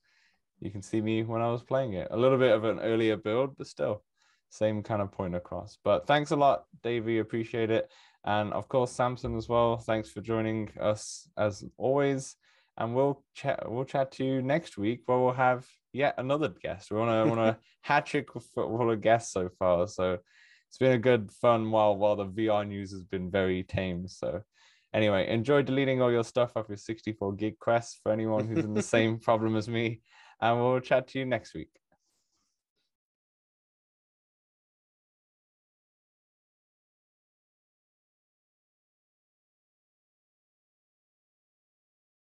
you can see me when I was playing it. A little bit of an earlier build, but still same kind of point across. But thanks a lot, Davey. Appreciate it. And of course, Samson as well. Thanks for joining us as always. And we'll chat. We'll chat to you next week, where we'll have yet another guest. We're on a on a hat trick full of guests so far. So it's been a good fun while while the VR news has been very tame. So anyway, enjoy deleting all your stuff off your 64 gig quest for anyone who's in the same problem as me. And we'll chat to you next week.